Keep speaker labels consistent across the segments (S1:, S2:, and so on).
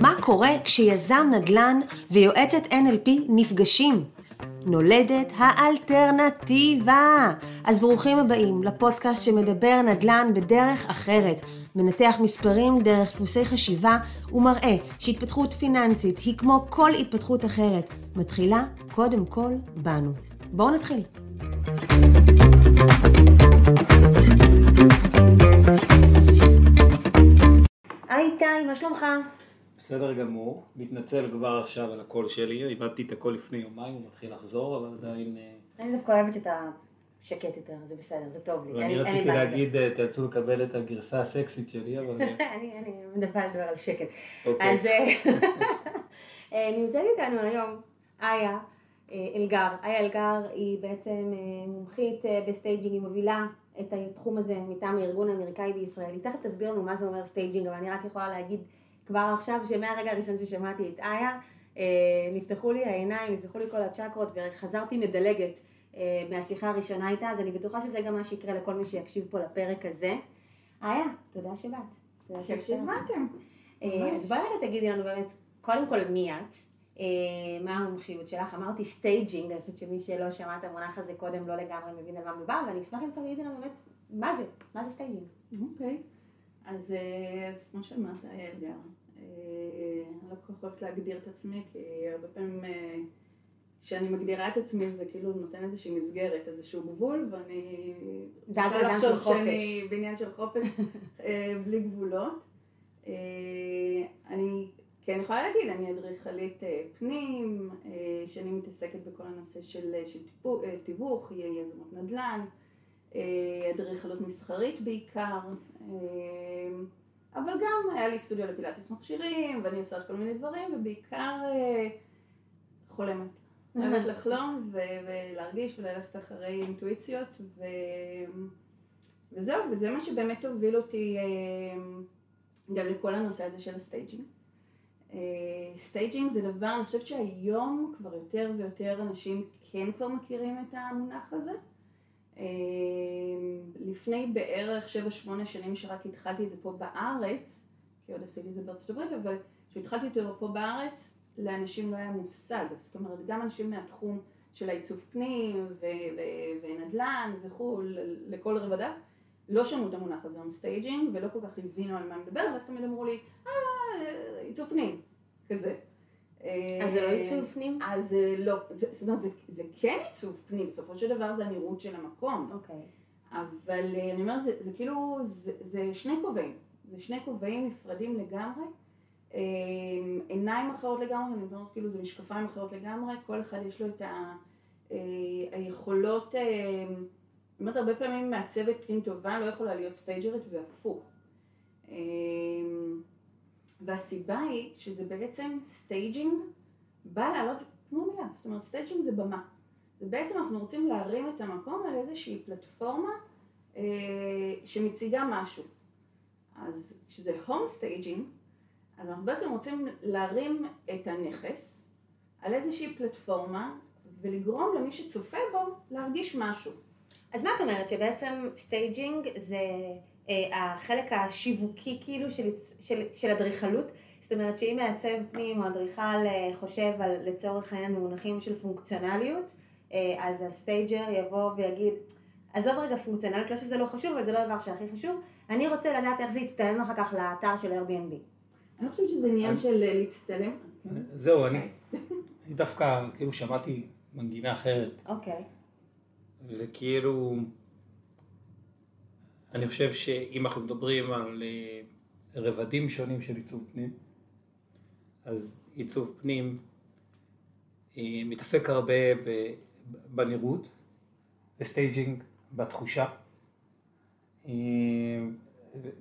S1: מה קורה כשיזם נדל"ן ויועצת NLP נפגשים? נולדת האלטרנטיבה. אז ברוכים הבאים לפודקאסט שמדבר נדל"ן בדרך אחרת. מנתח מספרים דרך דפוסי חשיבה ומראה שהתפתחות פיננסית היא כמו כל התפתחות אחרת. מתחילה קודם כל בנו. בואו נתחיל. איתי, מה שלומך?
S2: בסדר גמור, מתנצל כבר עכשיו על הקול שלי, איבדתי את הקול לפני יומיים, הוא מתחיל לחזור, אבל עדיין... אה,
S1: אני דווקא אוהבת את השקט יותר, זה בסדר, זה טוב לי.
S2: ואני רציתי. להגיד, אה, תאלצו לקבל את הגרסה הסקסית שלי, אבל... אה,
S1: אני מנסה לדבר על שקט.
S2: אוקיי.
S1: אז נמצאת איתנו היום איה אלגר. איה אלגר היא בעצם מומחית ב staging, היא מובילה את התחום הזה מטעם הארגון האמריקאי בישראל. היא תכף תסביר לנו מה זה אומר staging, אבל אני רק יכולה להגיד כבר עכשיו שמהרגע הראשון ששמעתי את איה, אה, נפתחו לי העיניים, נפתחו לי כל הצ'קרות וחזרתי מדלגת אה, מהשיחה הראשונה איתה, אז אני בטוחה שזה גם מה שיקרה לכל מי שיקשיב פה לפרק הזה. איה, תודה שבאת. תודה,
S3: כיף שהזמנתם.
S1: אה. אז בואי רגע תגידי לנו באמת, קודם כל מי את, מה המומחיות שלך, אמרתי staging, אני חושבת שמי שלא שמע את המונח הזה קודם לא לגמרי מבין על מה מדובר, ואני אשמח אם תגידי לנו באמת, מה זה, מה זה staging?
S3: אוקיי. אז, אה, אז כמו שאמרת, היה אתגר. אה, אני לא כל כך אוהבת להגדיר את עצמי, כי הרבה פעמים אה, כשאני מגדירה את עצמי זה כאילו נותן איזושהי מסגרת, איזשהו גבול, ואני רוצה
S1: אדם של חופש.
S3: בעניין של חופש אה, בלי גבולות. אה, אני כן יכולה להגיד, אני אדריכלית אה, פנים, אה, שאני מתעסקת בכל הנושא של, של טיפו- אה, תיווך, יזמות נדל"ן, אה, אדריכלות מסחרית בעיקר, אה, אבל גם היה לי סטודיו לפילאטיס מכשירים, ואני עושה כל מיני דברים, ובעיקר אה, חולמת. אוהבת לחלום ולהרגיש וללכת אחרי אינטואיציות, ו... וזהו, וזה מה שבאמת הוביל אותי אה, גם לכל הנושא הזה של ה staging. אה, staging זה דבר, אני חושבת שהיום כבר יותר ויותר אנשים כן כבר מכירים את המונח הזה. אה, לפני בערך 7-8 שנים שרק התחלתי את זה פה בארץ, כי עוד עשיתי את זה בארצות הברית, אבל כשהתחלתי אותו פה בארץ, לאנשים לא היה מושג. זאת אומרת, גם אנשים מהתחום של העיצוב פנים ו- ו- ונדל"ן וכו', ל- לכל רבדיו, לא שמעו את המונח הזה, home staging, ולא כל כך הבינו על מה מדובר, ואז תמיד אמרו לי, אה, עיצוב פנים, כזה.
S1: אז זה לא
S3: אה,
S1: עיצוב פנים?
S3: אז אה, לא, זה, זאת אומרת, זה, זה כן עיצוב פנים, בסופו של דבר זה הנראות של המקום,
S1: אוקיי.
S3: אבל אה, אני אומרת, זה, זה כאילו, זה, זה שני כובעים, זה שני כובעים נפרדים לגמרי, אה, עיניים אחרות לגמרי, אני אומרת, כאילו, זה משקפיים אחרות לגמרי, כל אחד יש לו את ה, אה, היכולות, אה, אני אומרת, הרבה פעמים מעצבת פנים טובה לא יכולה להיות סטייג'רית והפוך. והסיבה היא שזה בעצם staging בא לעלות כמו מילה, זאת אומרת staging זה במה. ובעצם אנחנו רוצים להרים את המקום על איזושהי פלטפורמה אה, שמציגה משהו. אז כשזה home staging, אז אנחנו בעצם רוצים להרים את הנכס על איזושהי פלטפורמה ולגרום למי שצופה בו להרגיש משהו.
S1: אז מה את אומרת, שבעצם staging זה החלק השיווקי כאילו של, של, של אדריכלות? זאת אומרת שאם מעצב פנים או אדריכל אה, חושב על לצורך העניין במונחים של פונקציונליות, אה, אז ה stager יבוא ויגיד, עזוב רגע פונקציונליות, לא שזה לא חשוב, אבל זה לא הדבר שהכי חשוב, אני רוצה לדעת איך זה יצטלם אחר כך לאתר של Airbnb.
S3: אני לא חושבת שזה עניין של אה, להצטלם.
S2: זהו, אני אני דווקא, כאילו שמעתי מנגינה אחרת,
S1: אוקיי.
S2: וכאילו, אני חושב שאם אנחנו מדברים על אה, רבדים שונים של עיצוב פנים, אז עיצוב פנים אה, מתעסק הרבה בנראות, ב staging, בתחושה. אה,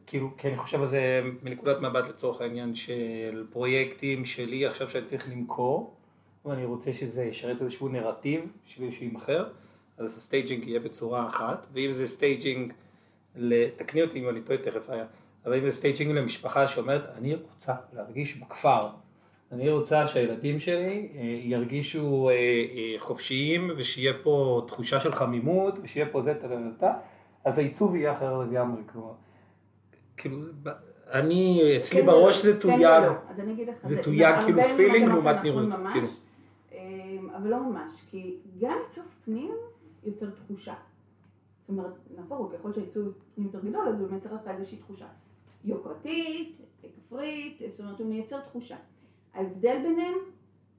S2: כאילו, כי אני חושב על זה מנקודת מבט לצורך העניין של פרויקטים שלי עכשיו שאני צריך למכור, ואני רוצה שזה ישרת איזשהו נרטיב בשביל שימכר, אז ה staging יהיה בצורה אחת, ואם זה staging, תקני אותי אם אני טועה תכף היה, אבל אם זה staging למשפחה שאומרת, אני רוצה להרגיש בכפר, אני רוצה שהילדים שלי אה, ירגישו אה, אה, חופשיים ושיהיה פה תחושה של חמימות ושיהיה פה זה, טה, אז העיצוב יהיה אחר לגמרי, כלומר, כאילו, אני, אצלי בראש זה תויג, זה תויג כאילו
S3: שאמרת
S2: לעומת נראות, כאילו.
S3: אבל לא ממש, כי גם עיצוב פנים יוצר תחושה. זאת אומרת, נכון, ככל שהעיצוב יותר גדול, אז הוא מייצר לך איזושהי תחושה. יוקרתית, כפרית, זאת אומרת, הוא מייצר תחושה. ההבדל ביניהם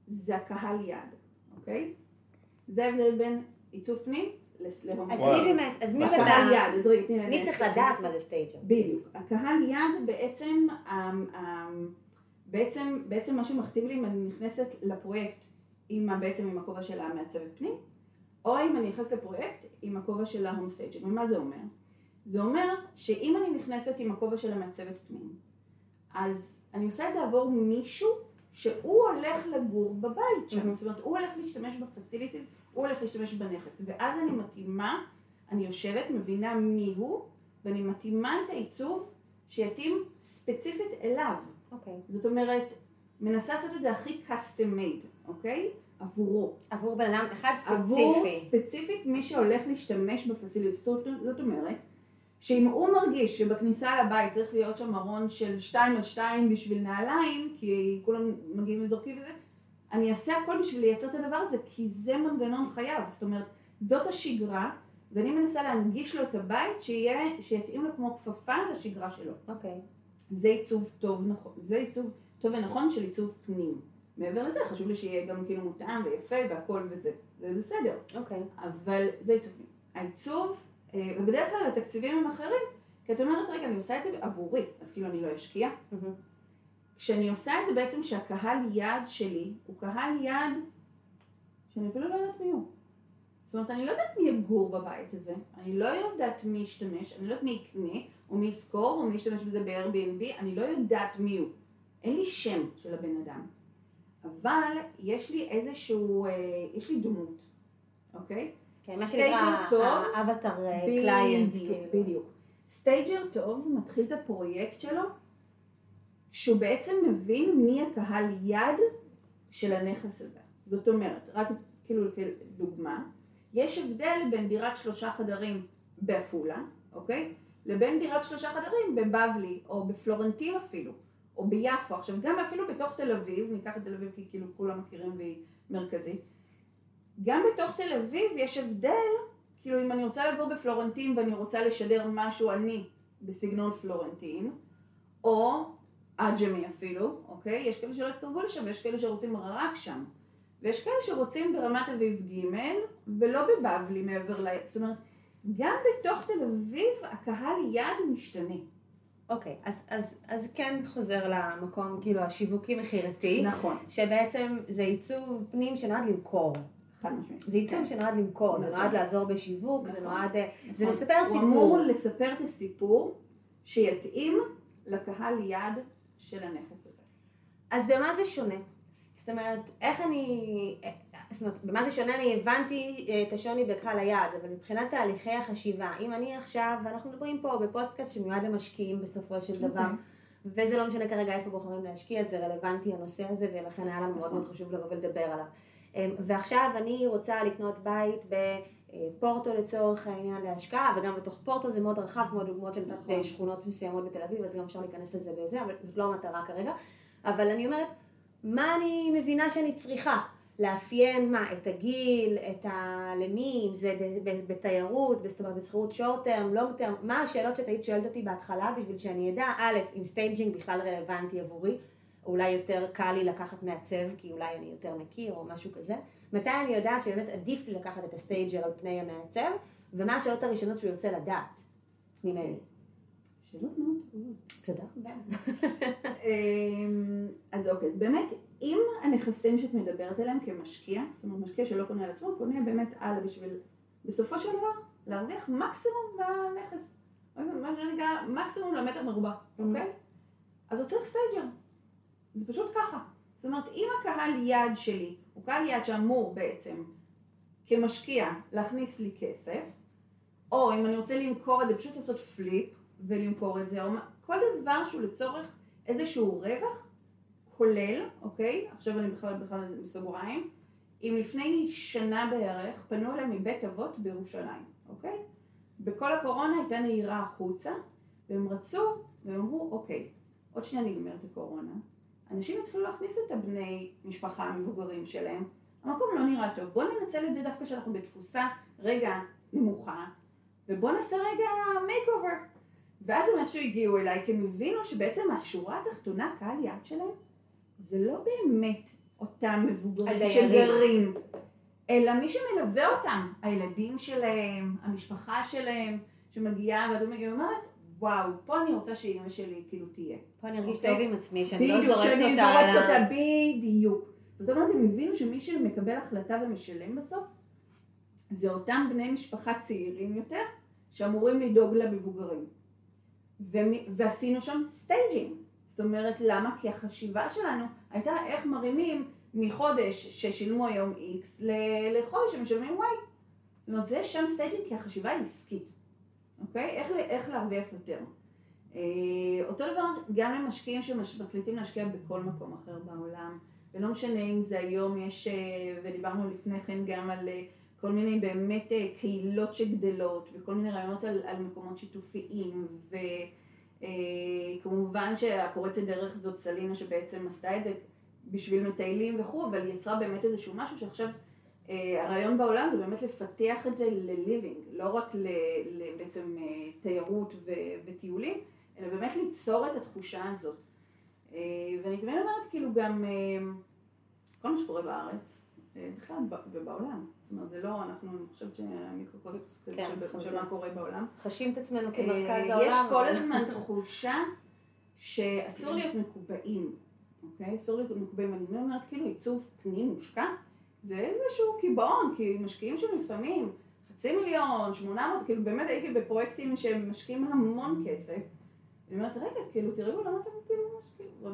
S3: זה הקהל יעד, אוקיי? זה ההבדל בין עיצוב פנים
S1: אז
S3: להומוסקסואל.
S2: וואו.
S1: מי באמת, אז מי
S2: נכון.
S3: הקהל? יעד, אז רגע, תני לי...
S1: מי צריך. לדעת מה זה stager?
S3: בדיוק. הקהל יעד זה בעצם, אמ, אמ, בעצם, בעצם מה שמכתיב לי אם אני נכנסת לפרויקט עם, בעצם עם הכובע של המעצבת פנים, או אם אני נכנסת לפרויקט עם הכובע של ה home stager. ומה זה אומר? זה אומר שאם אני נכנסת עם הכובע של המעצבת פנים, אז אני עושה את זה עבור מישהו שהוא הולך לגור בבית שם.
S1: מהמם.
S3: זאת אומרת, הוא הולך להשתמש ב facilities, הוא הולך להשתמש בנכס. ואז אני מתאימה, אני יושבת, מבינה מי הוא, ואני מתאימה את העיצוב שיתאים ספציפית אליו.
S1: אוקיי.
S3: זאת אומרת, מנסה לעשות את זה הכי custom made, אוקיי? עבורו.
S1: עבור בן אדם אחד
S3: עבור
S1: ספציפי.
S3: ספציפית מי שהולך להשתמש בפסיליטיז. זאת אומרת, שאם הוא מרגיש שבכניסה לבית צריך להיות שם ארון של שתיים על שתיים בשביל נעליים, כי כולם מגיעים וזורקים וזה, אני אעשה הכל בשביל לייצר את הדבר הזה, כי זה מנגנון חייו. זאת אומרת, זאת השגרה, ואני מנסה להנגיש לו את הבית שיהיה, שיתאים לו כמו כפפה לשגרה שלו.
S1: אוקיי.
S3: זה עיצוב טוב, נכון, זה עיצוב טוב ונכון של עיצוב פנים. מעבר לזה חשוב לי שיהיה גם כאילו מותאם ויפה והכל וזה, זה בסדר.
S1: אוקיי.
S3: אבל זה עיצוב פנים. העיצוב, אה, ובדרך כלל התקציבים הם אחרים, כי את אומרת, רגע, אני עושה את זה עבורי, אז כאילו אני לא אשקיע.
S1: מהמם.
S3: כשאני עושה את זה בעצם שהקהל יעד שלי הוא קהל יעד שאני אפילו לא יודעת מי הוא. זאת אומרת, אני לא יודעת מי יגור בבית הזה, אני לא יודעת מי ישתמש, אני לא יודעת מי יקנה, או מי ישכור, או מי ישתמש בזה ב-Airbnb, אני לא יודעת מי הוא. אין לי שם של הבן אדם. אבל יש לי איזשהו, אה, יש לי דמות, אוקיי?
S1: כן, מה שנקרא
S3: טוב.
S1: ה avatar client.
S3: בדיוק,
S1: כאילו.
S3: stager טוב מתחיל את הפרויקט שלו כשהוא בעצם מבין מי הקהל יעד של הנכס הזה. זאת אומרת, רק כאילו כדוגמה, יש הבדל בין דירת שלושה חדרים בעפולה, אוקיי? לבין דירת שלושה חדרים בבבלי, או בפלורנטין אפילו, או ביפו. עכשיו, גם אפילו בתוך תל אביב, ניקח את תל אביב כי כאילו כולם מכירים והיא מרכזית, גם בתוך תל אביב יש הבדל, כאילו אם אני רוצה לגור בפלורנטין ואני רוצה לשדר משהו אני בסגנון פלורנטין, או עג'מי אפילו, אוקיי? יש כאלה שלא יתקרבו לשם ויש כאלה שרוצים רק שם. ויש כאלה שרוצים ברמת אביב ג' ולא בבבלי מעבר ל... זאת אומרת, גם בתוך תל אביב הקהל יעד משתנה.
S1: אוקיי, אז- אז- אז כן חוזר למקום כאילו השיווקי מכירתי,
S3: נכון,
S1: שבעצם זה עיצוב פנים שנועד למכור. זה עיצוב
S3: כן.
S1: שנועד למכור, זה
S3: נכון.
S1: נועד לעזור בשיווק, זה
S3: נכון.
S1: נועד... אה, זה
S3: נכון.
S1: מספר
S3: הוא
S1: סיפור.
S3: אמור לספר את הסיפור שיתאים לקהל יעד של הנכס הזה.
S1: אז במה זה שונה? זאת אומרת, איך אני... אה, זאת אומרת, במה זה שונה? אני הבנתי אה, את השוני בקהל היעד, אבל מבחינת תהליכי החשיבה, אם אני עכשיו, ואנחנו מדברים פה בפודקאסט שמיועד למשקיעים בסופו של דבר,
S3: אוקיי.
S1: וזה לא משנה כרגע איפה בוחרים להשקיע, זה רלוונטי הנושא הזה, ולכן היה לנו מאוד. מאוד חשוב לבוא ולדבר עליו. אמ, ועכשיו אני רוצה לקנות בית בפורטו לצורך העניין להשקעה, וגם בתוך פורטו זה מאוד רחב, כמו הדוגמאות שנתת
S3: נכון.
S1: בשכונות מסוימות בתל אביב, אז גם אפשר להיכנס לזה בזה, אבל זאת לא המטרה כרגע. אבל אני אומרת, מה אני מבינה שאני צריכה? לאפיין מה? את הגיל, את ה... למי, אם זה בתיירות, זאת אומרת בשכירות short term, long term, מה השאלות שאת היית שואלת אותי בהתחלה בשביל שאני אדע, א', אם staging בכלל רלוונטי עבורי, אולי יותר קל לי לקחת מעצב, כי אולי אני יותר מכיר או משהו כזה, מתי אני יודעת שבאמת עדיף לי לקחת את ה stager על פני המעצב, ומה השאלות הראשונות שהוא ירצה לדעת ממני.
S3: שאלות מאוד טובות.
S1: תודה רבה.
S3: אמ, אז אוקיי, אז באמת, אם הנכסים שאת מדברת עליהם כמשקיע, זאת אומרת משקיע שלא קונה על עצמו, קונה באמת הלאה בשביל בסופו של דבר להרוויח מקסימום בנכס. מה שנקרא מקסימום למטר מרובע, אוקיי? אז הוא צריך stager. זה פשוט ככה. זאת אומרת, אם הקהל יעד שלי הוא קהל יעד שאמור בעצם כמשקיע להכניס לי כסף, או אם אני רוצה למכור את זה, פשוט לעשות פליפ ולמכור את זה, או כל דבר שהוא לצורך איזשהו רווח כולל, אוקיי? עכשיו אני בכלל בכלל בסוגריים. אם לפני שנה בערך פנו אליי מבית אבות בירושלים, אוקיי? בכל הקורונה הייתה נהירה החוצה, והם רצו, והם אמרו, אוקיי, עוד שנייה נגמרת הקורונה, אנשים התחילו להכניס את הבני משפחה המבוגרים שלהם, המקום לא נראה טוב, בואו ננצל את זה דווקא שאנחנו בתפוסה רגע נמוכה, ובואו נעשה רגע makeover. ואז הם איכשהו הגיעו אליי, כי הם הבינו שבעצם השורה התחתונה, קהל יעד שלהם, זה לא באמת אותם מבוגרים. שגרים, אלא מי שמלווה אותם, הילדים שלהם, המשפחה שלהם, שמגיעה, ואת אומרת, וואו, פה אני רוצה שאימא שלי כאילו תהיה.
S1: פה אני ארגיש
S3: אוקיי.
S1: טוב עם עצמי, שאני לא
S3: בדיוק,
S1: זורקת
S3: שאני
S1: אותה
S3: זורקת
S1: על ה...
S3: אותה, בדיוק. זאת אומרת, הם הבינו שמי שמקבל החלטה ומשלם בסוף, זה אותם בני משפחה צעירים יותר, שאמורים לדאוג למבוגרים. ועשינו שם staging. זאת אומרת, למה? כי החשיבה שלנו הייתה איך מרימים מחודש ששילמו היום X לחודש שמשלמים Y. זאת אומרת, זה שם staging כי החשיבה היא עסקית, אוקיי? איך, איך להרוויח יותר. אה, אותו דבר גם למשקיעים שמחליטים להשקיע בכל מקום אחר בעולם, ולא משנה אם זה היום יש, אה, ודיברנו לפני כן גם על אה, כל מיני באמת אה, קהילות שגדלות, וכל מיני רעיונות על, על מקומות שיתופיים, וכמובן שהפורצת דרך זאת סלינה שבעצם עשתה את זה בשביל מטיילים וכו', אבל יצרה באמת איזשהו משהו שעכשיו אה, הרעיון בעולם זה באמת לפתח את זה ל-living, לא רק בעצם אה, תיירות וטיולים, אלא באמת ליצור את התחושה הזאת. אה, ואני תמיד אומרת כאילו גם אה, כל מה שקורה בארץ, אה, בכלל ב- ובעולם, זאת אומרת זה לא, אנחנו, אני חושבת שהמיקרוקוסמוס כזה
S1: כן,
S3: של-
S1: לחלוטין.
S3: מה קורה בעולם.
S1: חשים את עצמנו
S3: אה,
S1: כמרכז
S3: יש
S1: העולם.
S3: כל
S1: אבל-
S3: הזמן תחושה שאסור להיות מקובעים, אוקיי? אסור להיות מקובעים. אני אומרת, כאילו עיצוב פנים מושקע, זה איזשהו קיבעון, כי משקיעים שם לפעמים חצי מיליון, שמונה מאות, כאילו באמת הייתי בפרויקטים שהם משקיעים המון כסף. אני אומרת, רגע, כאילו, תראו למה אתם כאילו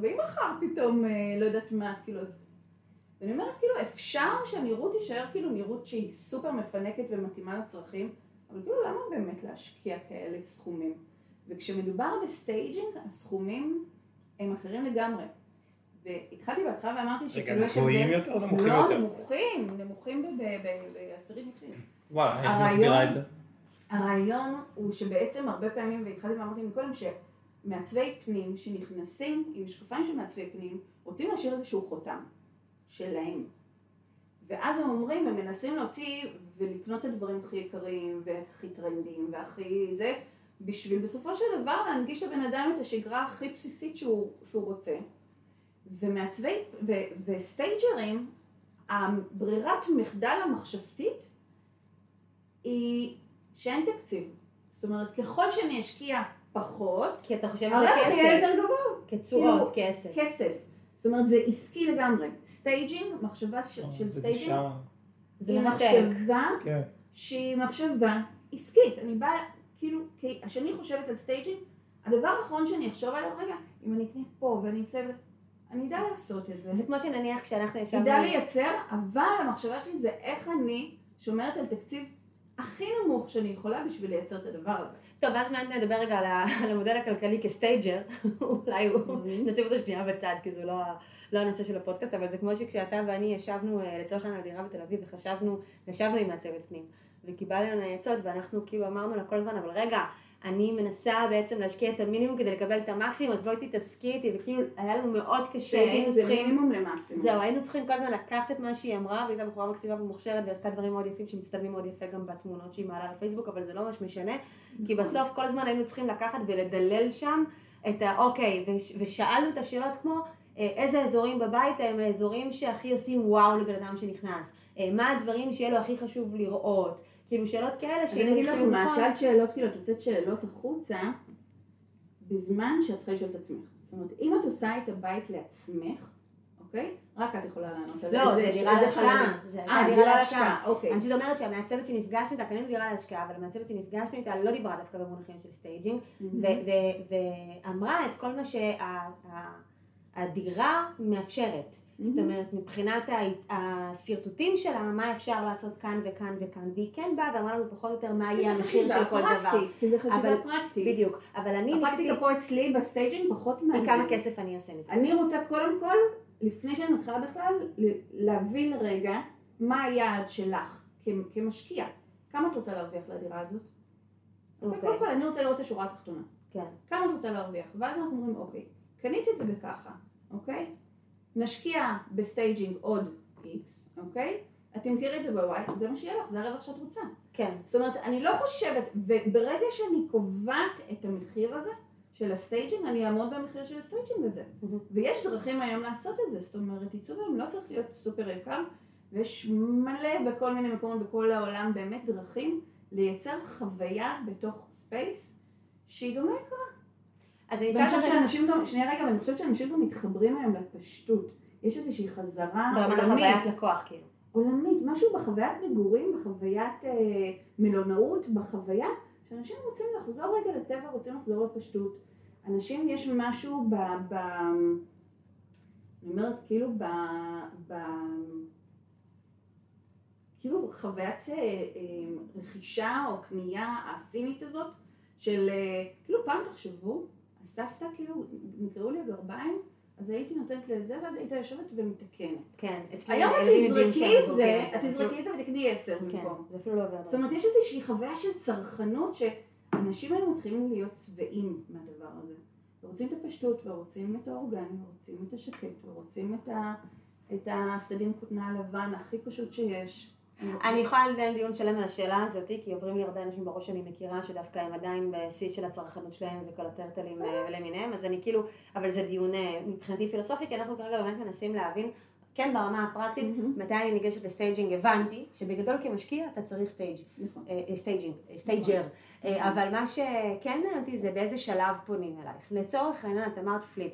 S3: ואם מחר פתאום, אה, לא יודעת מה, כאילו, אז... ואני אומרת, כאילו, אפשר שהנראות תישאר כאילו נראות שהיא סופר מפנקת ומתאימה לצרכים, אבל כאילו, למה באמת להשקיע כאלה סכומים? וכשמדובר ב staging, הסכומים הם אחרים לגמרי. והתחלתי בהתחלה ואמרתי
S2: רגע,
S3: שכאילו יש
S2: גבוהים יותר, נמוכים
S3: לא,
S2: יותר?
S3: נמוכים, נמוכים ב- ב- ב- בעשירית מחיר.
S2: וואלה, איך מסבירה את זה?
S3: הרעיון הוא שבעצם הרבה פעמים, והתחלתי ואמרתי מקודם, שמעצבי פנים שנכנסים עם משקפיים של מעצבי פנים, רוצים להשאיר איזשהו חותם שלהם. ואז הם אומרים, הם מנסים להוציא ולקנות את הדברים הכי יקרים והכי טרנדיים והכי זה, בשביל בסופו של דבר להנגיש לבן אדם את השגרה הכי בסיסית שהוא, שהוא רוצה. ומעצבי, ו, ו stagerים, הברירת מחדל המחשבתית היא שאין תקציב. זאת אומרת, ככל שאני אשקיע פחות,
S1: כי אתה חושב על זה
S3: הרווח יהיה
S1: כסף,
S3: יותר גבוה.
S1: כתשואות,
S3: כאילו,
S1: כסף.
S3: כסף. זאת אומרת, זה עסקי לגמרי. staging, מחשבה של, של
S2: אה, זה
S3: staging,
S2: גישה,
S1: זה
S3: היא. מחשבה
S2: כן.
S3: שהיא מחשבה עסקית. אני באה, כאילו, כשאני חושבת על staging, הדבר האחרון שאני אחשוב עליו, רגע, אם אני אקנה פה ואני אעשה, אני אדע לעשות את זה.
S1: זה כמו שנניח כשאנחנו ישבנו...
S3: ידע לייצר, אבל המחשבה שלי זה איך אני שומרת על תקציב הכי נמוך שאני יכולה בשביל לייצר את הדבר הזה.
S1: טוב, ואז מעט נדבר רגע על המודל הכלכלי כסטייג'ר, אולי הוא,
S3: Mm-hmm.
S1: נשים אותו שנייה בצד, כי זה לא, לא הנושא של הפודקאסט, אבל זה כמו שכשאתה ואני ישבנו אה, לצורך העניין על דירה בתל אביב, וחשבנו, ישבנו עם מעצבת פנים, וקיבלנו לנו עצות, ואנחנו כאילו אמרנו לה כל הזמן, אבל רגע, אני מנסה בעצם להשקיע את המינימום כדי לקבל את המקסימום, אז בואי תתעסקי איתי, וכאילו היה לנו מאוד קשה, היינו
S3: זה
S1: צריכים...
S3: מינימום למקסימום.
S1: זהו, היינו צריכים כל הזמן לקחת את מה שהיא אמרה, והיא הייתה בחורה מקסימה ומוכשרת ועשתה דברים מאוד יפים שמצטלמים מאוד יפה גם בתמונות שהיא מעלה לפייסבוק, אבל זה לא ממש משנה, כי
S3: נכון.
S1: בסוף כל הזמן היינו צריכים לקחת ולדלל שם את ה... אוקיי, וש, ושאלנו את השאלות כמו אה, איזה אזורים בבית הם האזורים שהכי עושים וואו לבן אדם שנכנס, אה, מה הדברים שיהיה לו הכי חשוב לראות, כאילו שאלות כאלה
S3: אז אני אגיד לך
S1: כאילו,
S3: מה, את. שאלת שאלות, כאילו, את יוצאת שאלות החוצה, בזמן שאת צריכה לשאול את עצמך. זאת אומרת, אם את עושה את הבית לעצמך, אוקיי? רק את יכולה לענות על
S1: לא, זה דירה להשקעה. זה
S3: אה, דירה להשקעה. אוקיי.
S1: אני פשוט אומרת שהמעצבת שנפגשנו איתה, קנינו דירה להשקעה, אבל המעצבת שנפגשנו איתה לא דיברה דווקא במונחים של staging, ואמרה את כל מה שהדירה מאפשרת. זאת אומרת, מבחינת השרטוטים שלה, מה אפשר לעשות כאן וכאן וכאן, והיא כן באה ואמרה לנו פחות או יותר מה יהיה המחיר של כל דבר.
S3: כי זה חשיבה
S1: אבל-
S3: פרקטית.
S1: בדיוק, אבל אני ניסיתי,
S3: הפרקטיקה פה אצלי ב staging פחות מעניין.
S1: כמה כסף אני אעשה מזה.
S3: אני רוצה קודם כל, לפני שאני מתחילה בכלל, להבין רגע מה היעד שלך כמשקיע. כמה את רוצה להרוויח לדירה הזאת?
S1: אוקיי.
S3: קודם כל, אני רוצה לראות את השורה התחתונה.
S1: כן.
S3: כמה את רוצה להרוויח? ואז אנחנו אומרים, אוקיי, קנית את זה בככה, אוקיי? נשקיע ב staging עוד X, אוקיי? את תמכרי את זה ב Y, זה מה שיהיה לך, זה הרווח שאת רוצה.
S1: כן.
S3: זאת אומרת, אני לא חושבת, וברגע שאני קובעת את המחיר הזה של ה staging, אני אעמוד במחיר של ה staging הזה. ויש דרכים היום לעשות את זה, זאת אומרת, עיצוב היום לא צריך להיות סופר יקר, ויש מלא בכל מיני מקומות בכל העולם באמת דרכים לייצר חוויה בתוך space שהיא דומה יקרה.
S1: אז אני חושבת
S3: שאנשים גם, שנייה רגע, ואני חושבת שאנשים גם מתחברים היום לפשטות. יש איזושהי חזרה
S1: ברמת
S3: עולמית,
S1: החוויית לקוח, כאילו.
S3: עולמית, משהו בחוויית מגורים, בחוויית אה, מלונאות, בחוויה, שאנשים רוצים לחזור רגע לטבע, רוצים לחזור לפשטות. אנשים, יש משהו ב... ב אני אומרת, כאילו ב... ב כאילו חוויית אה, אה, רכישה או קנייה הסינית הזאת, של אה, כאילו פעם תחשבו, הסבתא כאילו, נקראו לי הגרביים, אז הייתי נותנת לזה, ואז היית יושבת ומתקנת.
S1: כן.
S3: היום את תזרקי את זה, את תזרקי את זה ותקני עשר
S1: כן,
S3: במקום.
S1: זה אפילו לא עובר.
S3: זאת אומרת, יש איזושהי חוויה של צרכנות שאנשים היום מתחילים להיות שבעים מהדבר הזה. ורוצים את הפשטות, ורוצים את האורגני, ורוצים את השקט, ורוצים את הסדין כותנה הלבן הכי פשוט שיש.
S1: אני יכולה לנהל דיון שלם על השאלה הזאת, כי עוברים לי הרבה אנשים בראש שאני מכירה, שדווקא הם עדיין בשיא של הצרכנות שלהם וכל הטרטלים אה, למיניהם, אז אני כאילו, אבל זה דיון אה, מבחינתי פילוסופי, כי אנחנו כרגע באמת מנסים להבין, כן ברמה הפרקטית. מתי אני ניגשת ל staging, הבנתי שבגדול כמשקיע אתה צריך stage,
S3: נכון.
S1: אה, staging, אה, stager, אה, אבל מה שכן מעניין אותי זה באיזה שלב פונים אלייך. לצורך העניין את אמרת flip.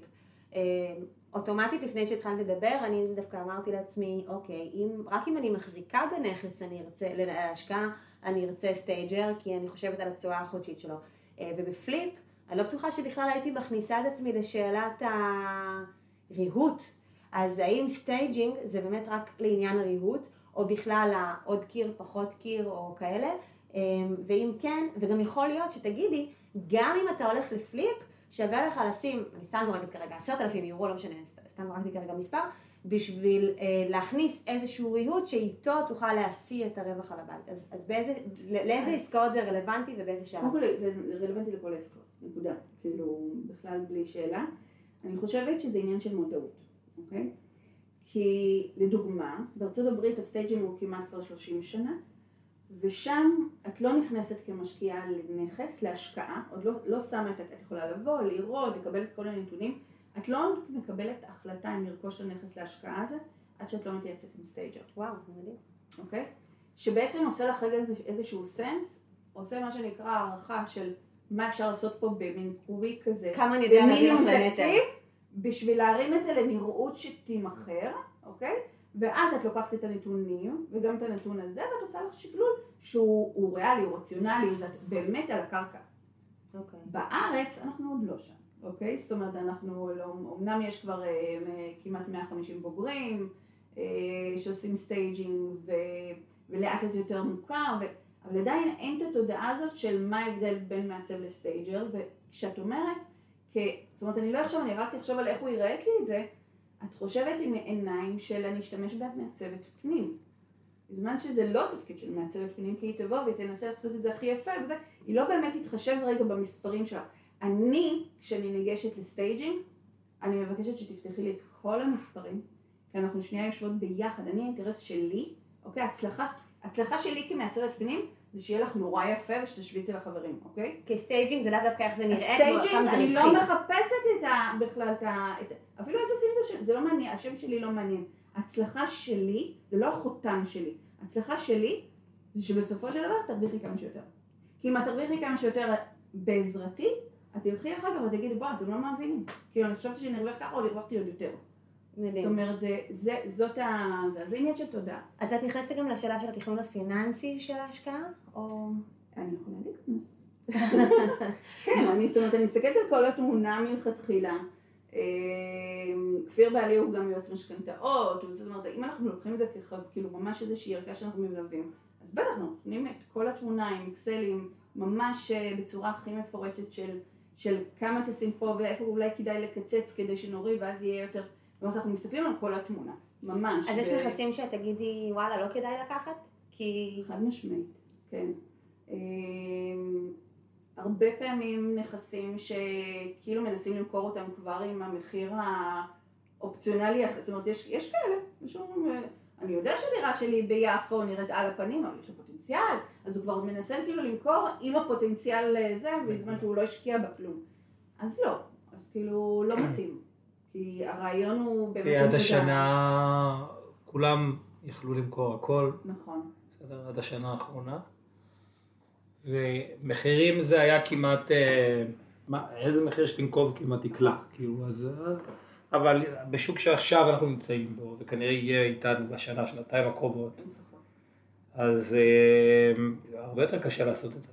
S1: אוטומטית לפני שהתחלת לדבר, אני דווקא אמרתי לעצמי, אוקיי, אם, רק אם אני מחזיקה בנכס אני ארצה, להשקעה, אני ארצה stager, כי אני חושבת על התשואה החודשית שלו. אה, וב flip, אני לא בטוחה שבכלל הייתי מכניסה את עצמי לשאלת הריהוט. אז האם staging זה באמת רק לעניין הריהוט, או בכלל העוד קיר, פחות קיר, או כאלה? אה, ואם כן, וגם יכול להיות שתגידי, גם אם אתה הולך ל flip, שווה לך לשים, אני סתם זורקת כרגע, עשרת אלפים יורו, לא משנה, סתם זרקתי כרגע מספר, בשביל אה, להכניס איזשהו ריהוט שאיתו תוכל להשיא את הרווח על הבית. אז, אז באיזה, לאיזה
S3: אז-
S1: עסקאות זה רלוונטי ובאיזה שלב?
S3: קודם כל זה רלוונטי לכל העסקאות, נקודה. כאילו, בכלל בלי שאלה. אני חושבת שזה עניין של מודעות, אוקיי? כי לדוגמה, בארצות הברית ה staging הוא כמעט כבר 30 שנה, ושם את לא נכנסת כמשקיעה לנכס, להשקעה, עוד לא, לא שמה את, את יכולה לבוא, לראות, לקבל את כל הנתונים, את לא מקבלת החלטה אם לרכוש את הנכס להשקעה הזה, עד שאת לא מתייעצת עם stager.
S1: וואו, מדהים.
S3: אוקיי? שבעצם עושה לך רגע איזשהו sense, עושה מה שנקרא הערכה של מה אפשר לעשות פה במין קובי כזה,
S1: כמה אני יודע להביא לך?
S3: תקציב, בשביל להרים את זה לנראות שתימכר, אוקיי? ואז את לוקחת את הנתונים, וגם את הנתון הזה, ואת עושה לך שקלול שהוא הוא ריאלי, הוא רציונלי, אז את באמת על הקרקע.
S1: אוקיי.
S3: בארץ אנחנו עוד לא שם, אוקיי? זאת אומרת, אנחנו לא, אמנם יש כבר אה, כמעט 150 בוגרים אה, שעושים staging ו, ולאט לאט יותר מוכר, ו, אבל עדיין אין את התודעה הזאת של מה ההבדל בין מעצב ל stager, וכשאת אומרת, כ, זאת אומרת, אני לא אחשוב, אני רק אחשוב על איך הוא יראה לי את זה, את חושבת עם עיניים של אני אשתמש במעצבת פנים. בזמן שזה לא תפקיד של מעצבת פנים, כי היא תבוא והיא תנסה לעשות את זה הכי יפה וזה, היא לא באמת תתחשב רגע במספרים שלה. אני, כשאני ניגשת ל staging, אני מבקשת שתפתחי לי את כל המספרים, כי אנחנו שנייה יושבות ביחד, אני האינטרס שלי, אוקיי? הצלחה, הצלחה שלי כמעצבת פנים, זה שיהיה לך נורא יפה ושתשבי אצל החברים, אוקיי?
S1: כי staging זה לאו דווקא איך זה נראה, כמו ה staging,
S3: אני. לא מחפשת את ה... בכלל את ה... אפילו אל תשימי את השם, זה לא מעניין, השם שלי לא מעניין. ההצלחה שלי, זה לא החותם שלי, ההצלחה שלי, זה שבסופו של דבר תרוויחי כמה שיותר. כי אם את תרוויחי כמה שיותר בעזרתי, את תלכי אחר כך ותגידי, בוא, אתם לא מבינים. כאילו, אני חשבתי שאני ארוויח ככה, עוד הרווחתי עוד יותר. זאת
S1: מדהים.
S3: אומרת, זה, זה, זאת ה... זה, זה עניין של תודה.
S1: אז את נכנסת גם לשלב של התכנון הפיננסי של ההשקעה? או...
S3: אני יכולה להיכנס. כן, אני, זאת אומרת, אני מסתכלת על כל התמונה מלכתחילה. אה, כפיר בעלי הוא גם יועץ משכנתאות, זאת אומרת, אם אנחנו לוקחים את זה כאילו ממש איזושהי ערכה שאנחנו מלווים, אז בטח אנחנו נותנים את כל התמונה עם אקסלים, ממש אה, בצורה הכי מפורטת של, של כמה תשים פה ואיפה אולי כדאי לקצץ כדי שנוריד ואז יהיה יותר, זאת אומרת, אנחנו מסתכלים על כל התמונה, ממש.
S1: אז יש
S3: ו-
S1: נכסים שאת תגידי, וואלה, לא כדאי לקחת? כי...
S3: חד משמעית, כן. אמ, הרבה פעמים נכסים שכאילו מנסים למכור אותם כבר עם המחיר האופציונלי, זאת אומרת יש, יש כאלה, יש אומרים, אני יודע שהדירה שלי ביפו נראית על הפנים, אבל יש לה פוטנציאל, אז הוא כבר מנסה כאילו למכור עם הפוטנציאל זה, בזמן שהוא לא השקיע בה כלום. אז לא, אז כאילו לא מתאים, כי הרעיון הוא באמת...
S2: כי עד השנה כולם יכלו למכור הכל.
S3: נכון.
S2: בסדר, עד השנה האחרונה. ומחירים זה היה כמעט, אה, מה, איזה מחיר שתנקוב כמעט יקלע, כאילו, אז, אה, אבל בשוק שעכשיו אנחנו נמצאים בו, וכנראה יהיה איתנו בשנה, שנתיים הקרובות, אז אה, הרבה יותר קשה לעשות את זה.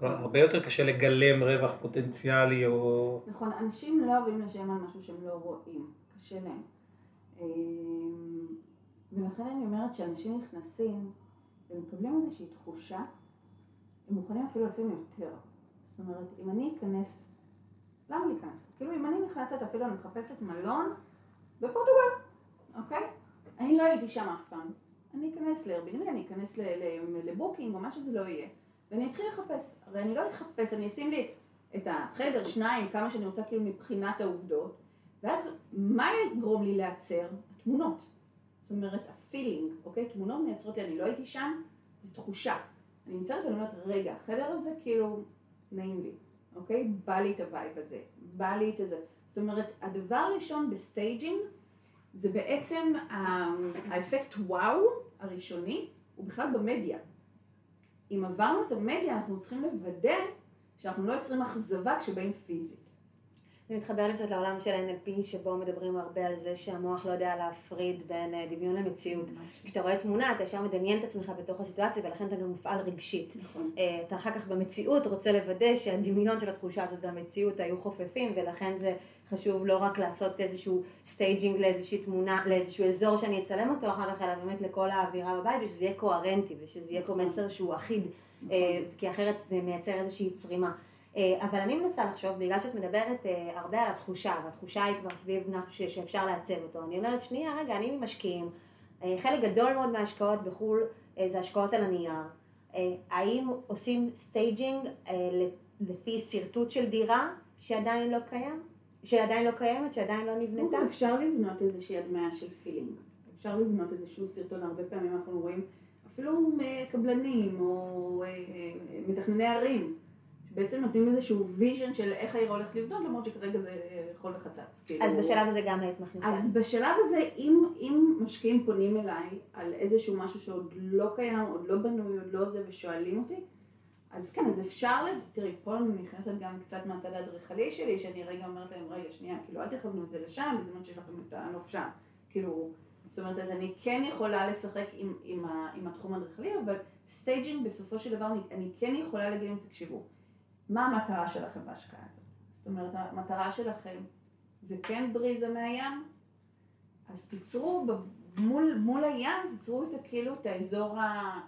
S2: הרבה יותר קשה לגלם רווח פוטנציאלי או...
S3: נכון, אנשים לא אוהבים לשלם על משהו שהם לא רואים, קשה להם. ולכן אני אומרת שאנשים נכנסים ומקבלים איזושהי תחושה הם מוכנים אפילו לשים יותר. זאת אומרת, אם אני אכנס, למה להיכנס? כאילו אם אני נכנסת אפילו אני מחפשת מלון בפורטוגל, אוקיי? אני לא הייתי שם אף פעם. אני אכנס ל Airbnb, אני אכנס ל Booking או מה שזה לא יהיה, ואני אתחיל לחפש. הרי אני לא אחפש, אני אשים לי את החדר, שניים, כמה שאני רוצה כאילו מבחינת העובדות, ואז מה יגרום לי להיעצר? התמונות. זאת אומרת, ה feeling, אוקיי? תמונות מייצרות לי, אני לא הייתי שם, זו תחושה. אני נמצאת ואני אומרת, רגע, החדר הזה כאילו נעים לי, אוקיי? בא לי את ה vibe הזה, בא לי את הזה. זאת אומרת, הדבר הראשון ב staging זה בעצם האפקט וואו הראשוני, הוא בכלל במדיה. אם עברנו את המדיה, אנחנו צריכים לוודא שאנחנו לא יוצרים אכזבה כשבאים פיזית.
S1: זה מתחבר לי קצת לעולם של NLP, שבו מדברים הרבה על זה שהמוח לא יודע להפריד בין אה, דמיון למציאות. כשאתה רואה תמונה, אתה ישר מדמיין את עצמך בתוך הסיטואציה, ולכן אתה גם מופעל רגשית. נכון. אה, אתה אחר כך במציאות רוצה לוודא שהדמיון של התחושה הזאת והמציאות היו חופפים, ולכן זה חשוב לא רק לעשות איזשהו staging לאיזושהי תמונה, לאיזשהו אזור שאני אצלם אותו אחר כך, אלא באמת לכל האווירה בבית, ושזה יהיה קוהרנטי, ושזה יהיה פה נכון. מסר שהוא אחיד, נכון. אה, כי אחרת זה מייצר איזושהי צרימה. אה, אבל אני מנסה לחשוב, בגלל שאת מדברת אה, הרבה על התחושה, והתחושה היא כבר סביב משהו שאפשר לעצב אותו, אני אומרת, שנייה, רגע, אני משקיעים, אה, חלק גדול מאוד מההשקעות בחו"ל זה השקעות על הנייר. האם עושים staging לפי שרטוט של דירה שעדיין לא קיים? שעדיין לא קיימת, שעדיין לא נבנתה?
S3: אפשר לבנות איזושהי הדמיה של feeling. אפשר לבנות איזשהו סרטון, הרבה פעמים אנחנו רואים אפילו קבלנים או מתכנני ערים. בעצם נותנים איזשהו vision של איך העיר הולכת לבנות, למרות שכרגע זה חול וחצץ.
S1: כאילו... אז בשלב הזה גם היית מכניסה.
S3: אז בשלב הזה, אם, אם משקיעים פונים אליי על איזשהו משהו שעוד לא קיים, עוד לא בנוי, עוד לא זה, ושואלים אותי, אז כן, אז אפשר, תראי, פה אני נכנסת גם קצת מהצד האדריכלי שלי, שאני רגע אומרת להם, רגע, שנייה, כאילו, אל תכוונו את זה לשם, בזמן שיש לכם את הנוף שם. כאילו, זאת אומרת, אז אני כן יכולה לשחק עם, עם, עם התחום האדריכלי, אבל staging בסופו של דבר, אני, אני כן יכולה להגיד להם, תקשיבו. מה המטרה שלכם בהשקעה הזאת? זאת אומרת, המטרה שלכם זה כן בריזה מהים, אז תיצרו מול, מול הים, תיצרו את כאילו את האזור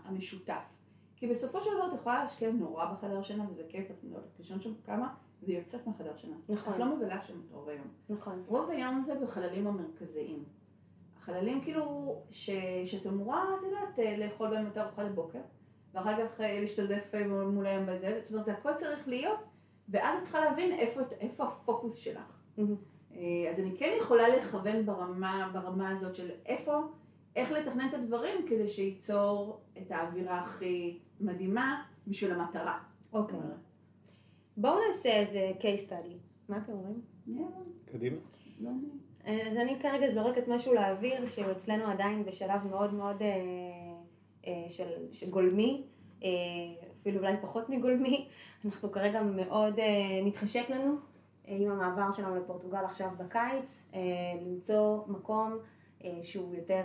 S3: המשותף. כי בסופו של דבר את יכולה להשקיע נורא בחדר שינה, וזה כיף, את יודעת, תישון שם כמה, והיא יוצאת מהחדר שינה. נכון. את לא מבלה שם את רוב היום.
S1: נכון.
S3: רוב היום זה בחללים המרכזיים. החללים כאילו, ש, שאת אמורה, את יודעת, לאכול בהם את ארוחת בוקר. ואחר כך אה, להשתזף אה, מול הים בזה, זאת אומרת זה הכל צריך להיות, ואז את צריכה להבין איפה, איפה הפוקוס שלך. Mm-hmm. אז אני כן יכולה לכוון ברמה, ברמה הזאת של איפה, איך לתכנן את הדברים כדי שייצור את האווירה הכי מדהימה בשביל המטרה.
S1: אוקיי. Okay. בואו נעשה איזה case study. מה אתם אומרים?
S2: קדימה.
S3: לא
S1: אז אני כרגע זורקת משהו לאוויר שהוא אצלנו עדיין בשלב מאוד מאוד... אה, של, של גולמי, אה, אפילו אולי פחות מגולמי, אנחנו כרגע מאוד אה, מתחשק לנו עם המעבר שלנו לפורטוגל עכשיו בקיץ, למצוא מקום שהוא יותר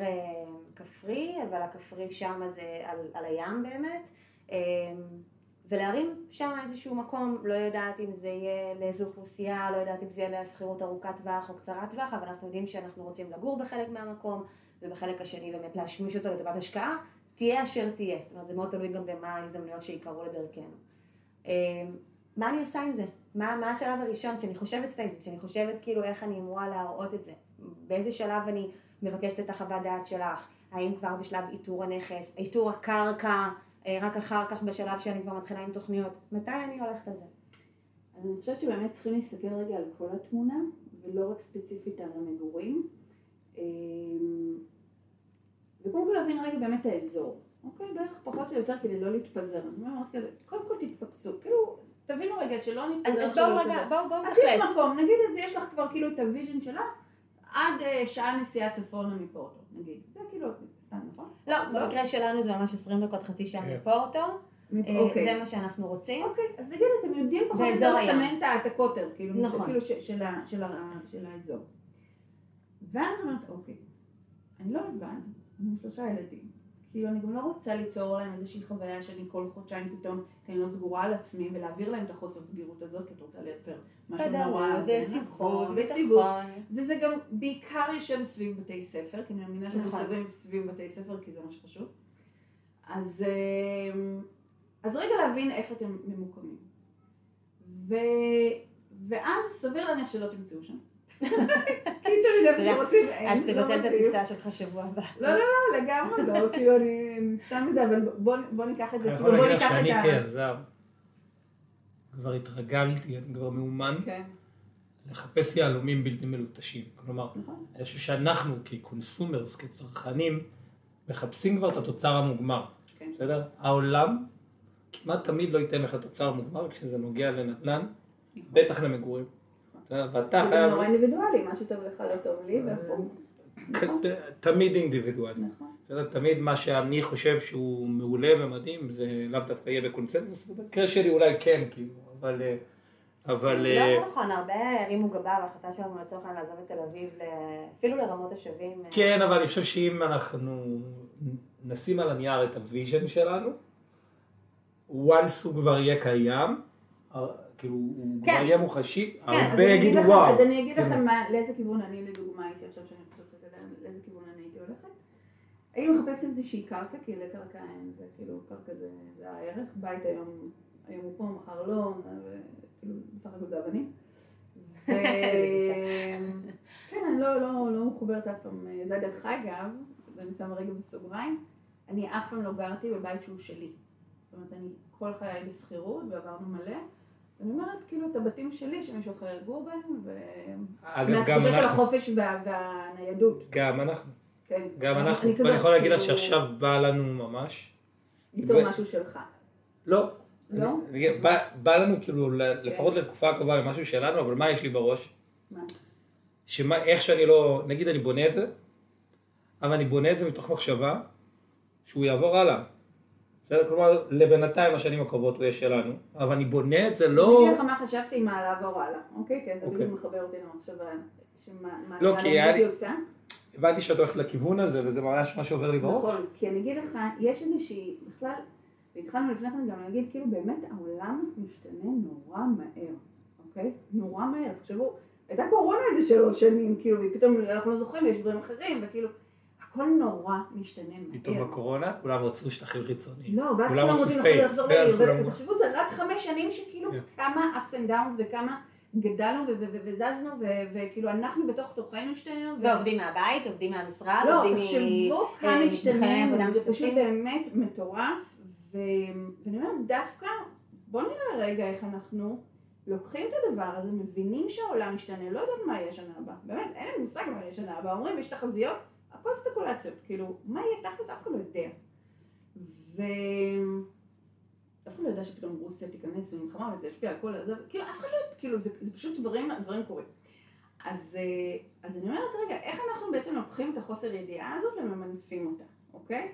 S1: כפרי, אבל הכפרי שם זה על, על הים באמת, ולהרים שם איזשהו מקום, לא יודעת אם זה יהיה לאיזו אוכלוסייה, לא יודעת אם זה יהיה לשכירות ארוכת טווח או קצרת טווח, אבל אנחנו יודעים שאנחנו רוצים לגור בחלק מהמקום, ובחלק השני באמת להשמיש אותו לטובת השקעה, תהיה אשר תהיה, זאת אומרת זה מאוד תלוי גם במה ההזדמנויות שיקרו לדרכנו. אמ, מה אני עושה עם זה? מה, מה השלב הראשון שאני חושבת statement, שאני חושבת כאילו איך אני אמורה להראות את זה? באיזה שלב אני מבקשת את החוות דעת שלך? האם כבר בשלב איתור הנכס, איתור הקרקע, אה, רק אחר כך בשלב שאני כבר מתחילה עם תוכניות? מתי אני הולכת על זה?
S3: אז אני חושבת שבאמת צריכים להסתכל רגע על כל התמונה, ולא רק ספציפית על המגורים. וקודם כל להבין רגע באמת את האזור, אוקיי? בערך פחות או יותר כדי לא להתפזר. אני אומרת כזה, קודם כל תתפקסו, כאילו, תבינו רגע שלא נתפזר.
S1: אז בואו רגע. בואו בואו
S3: אז יש. מקום, נגיד אז יש לך כבר כאילו את ה vision שלה, עד אה, שעה נסיעה צפונה מפורטו, נגיד. זה כאילו, סתם, נכון?
S1: לא, במקרה שלנו זה ממש 20 דקות, חצי שעה
S2: כן.
S1: מפורטו.
S3: מפ-
S1: אה,
S3: אוקיי.
S1: זה מה שאנחנו רוצים.
S3: אוקיי, אז נגיד אתם יודעים פחות או יותר. לסמן את הקוטר, כאילו,
S1: נכון.
S3: נכון. כאילו ש- של, ה, של, ה, של האזור. ואז את אומרת, אוקיי, אני לא לבד, אני עם שלושה ילדים. כאילו, אני גם לא רוצה ליצור להם איזושהי חוויה שאני כל חודשיים פתאום, כי אני לא סגורה על עצמי, ולהעביר להם את החוסר סגירות הזאת, כי את רוצה לייצר משהו נורא, זה נכון, ויציבות.
S1: ביטחון.
S3: וזה גם בעיקר יושב סביב בתי ספר, כי אני מאמינה שאנחנו
S1: נכון.
S3: מסתובבים סביב בתי ספר, כי זה מה שחשוב. אז, אמ, אז רגע להבין איפה אתם ממוקמים. ו, ואז סביר להניח שלא תמצאו שם.
S1: יודע,
S3: שרוצים
S1: אז
S3: לא
S1: תבטל את
S3: מוצאים.
S1: הטיסה שלך שבוע הבא.
S3: לא, לא, לא, לגמרי לא, כאילו אני סתם מזה, אבל בוא, בוא ניקח את זה,
S2: אני יכול להגיד לך שאני
S3: את.
S2: כיזם, כבר התרגלתי, אני כבר מאומן
S3: כן,
S2: לחפש יהלומים בלתי מלוטשים. כלומר,
S3: נכון.
S2: אני חושב שאנחנו כקונסומרס, כצרכנים, מחפשים כבר את התוצר המוגמר.
S3: כן.
S2: בסדר? העולם כמעט תמיד לא ייתן לך תוצר מוגמר כשזה נוגע לנדל"ן, בטח למגורים. בסדר? ואתה
S3: זה
S2: חייב,
S3: נורא אינדיבידואלי, מה שטוב לך לא טוב לי, והפוך.
S2: כ- תמיד אינדיבידואלי.
S3: נכון.
S2: תמיד מה שאני חושב שהוא מעולה ומדהים, זה לאו דווקא יהיה בקונצנזוס, במקרה שלי אולי כן, כאילו, אבל... אה, אבל... אה,
S1: לא נכון, הרבה הרימו גבה על ההחלטה שלנו לצורך העניין לעזוב את תל אביב, אפילו לרמות השבים. אה,
S2: כן, אבל אני חושב שאם אנחנו נשים על הנייר את ה vision שלנו, once הוא כבר יהיה קיים, אה, כאילו הוא
S3: כן.
S2: כבר יהיה מוחשי,
S3: כן,
S2: הרבה יגידו וואו.
S3: אז אני אגיד
S2: כאילו.
S3: לכם לאיזה כיוון אני לדוגמה הייתי עכשיו שאני חושבת לאיזה כיוון אני הייתי הולכת. הייתי מחפשת איזושהי קרקע, כי לקרקע אין, זה כאילו קרקע זה זה הערך, בית היום, היום הוא פה, מחר לא, וכאילו בסך הכל זה אבנים. כן, אני לא, לא, לא מחוברת אף פעם, זה דרך אגב, ואני שמה רגע בסוגריים, אני אף פעם לא גרתי בבית שהוא שלי. זאת אומרת, אני כל חיי בשכירות ועברנו מלא. ואני אומרת, כאילו, את הבתים שלי, שמישהו אחר יגור בהם, ו...
S2: אגב, גם
S3: מהתחושה של
S2: אנחנו,
S3: החופש וה... והניידות,
S2: גם אנחנו,
S3: כן.
S2: גם
S3: אני
S2: אנחנו,
S3: כזאת,
S2: ואני יכול להגיד לך
S3: כאילו,
S2: שעכשיו בא לנו ממש,
S3: ליצור משהו שלך.
S2: לא,
S3: לא?
S2: אני- אני בא- בא לנו כאילו ל- לפחות לתקופה הקרובה למשהו שלנו, אבל מה יש לי בראש?
S3: מה?
S2: שמה, איך שאני לא, נגיד אני בונה את זה, אבל אני בונה את זה מתוך מחשבה שהוא יעבור הלאה. בסדר? כלומר, לבינתיים השנים הקרובות הוא יהיה שלנו, אבל אני בונה את זה
S3: אני
S2: לא...
S3: אגיד לך מה חשבתי עם העלאה הלאה, אוקיי? כן, זה
S2: אוקיי.
S3: בדיוק מחבר אותי למחשבה, שמה מה
S2: לא, כי
S3: אני
S2: היה לי-. הבנתי שאת הולכת לכיוון הזה, וזה ממש מה שעובר לי בראש.
S3: נכון, כי אני אגיד לך, יש איזושהי, בכלל, והתחלנו לפני כן גם להגיד, כאילו באמת העולם משתנה נורא מהר, אוקיי? נורא מהר, תחשבו, הייתה קורונה איזה שלוש שנים, כאילו, ופתאום אנחנו לא זוכרים, יש דברים אחרים, וכאילו, הכל נורא משתנה
S2: פתאום
S3: מהר.
S2: בקורונה, כולם רצו שטחים חיצוניים.
S3: לא, ואז
S2: כולם
S3: רוצים לחזור לעיר, ותחשבו, זה רק חמש שנים שכאילו
S2: כן.
S3: כמה ups and downs וכמה גדלנו וזזנו, וכאילו אנחנו בתוך תוכנו השתנינו. ו-
S1: ועובדים מהבית, עובדים מהמשרד,
S3: לא,
S1: עובדים
S3: תחשבו
S1: מ-
S3: כמה
S1: אה,
S3: השתנינו, זה פשוט. באמת מטורף, ואני אומרת דווקא, בוא נראה רגע איך אנחנו לוקחים את הדבר הזה, מבינים שהעולם משתנה, לא יודעת מה יהיה שנה הבאה, באמת, אין לי מושג מה יהיה שנה הבאה, אומרים יש תחזיות, הכל ספקולציות, כאילו, מה יהיה תכלס אף אחד לא יודע. ו... אף אחד לא יודע שפתאום רוסיה תיכנס למלחמה וזה ישפיע על כל הזה, כאילו אף אחד לא, כאילו זה, זה פשוט דברים, דברים קורים. אז, אה, אז אני אומרת, רגע, איך אנחנו בעצם לוקחים את החוסר ידיעה הזאת וממנפים אותה, אוקיי?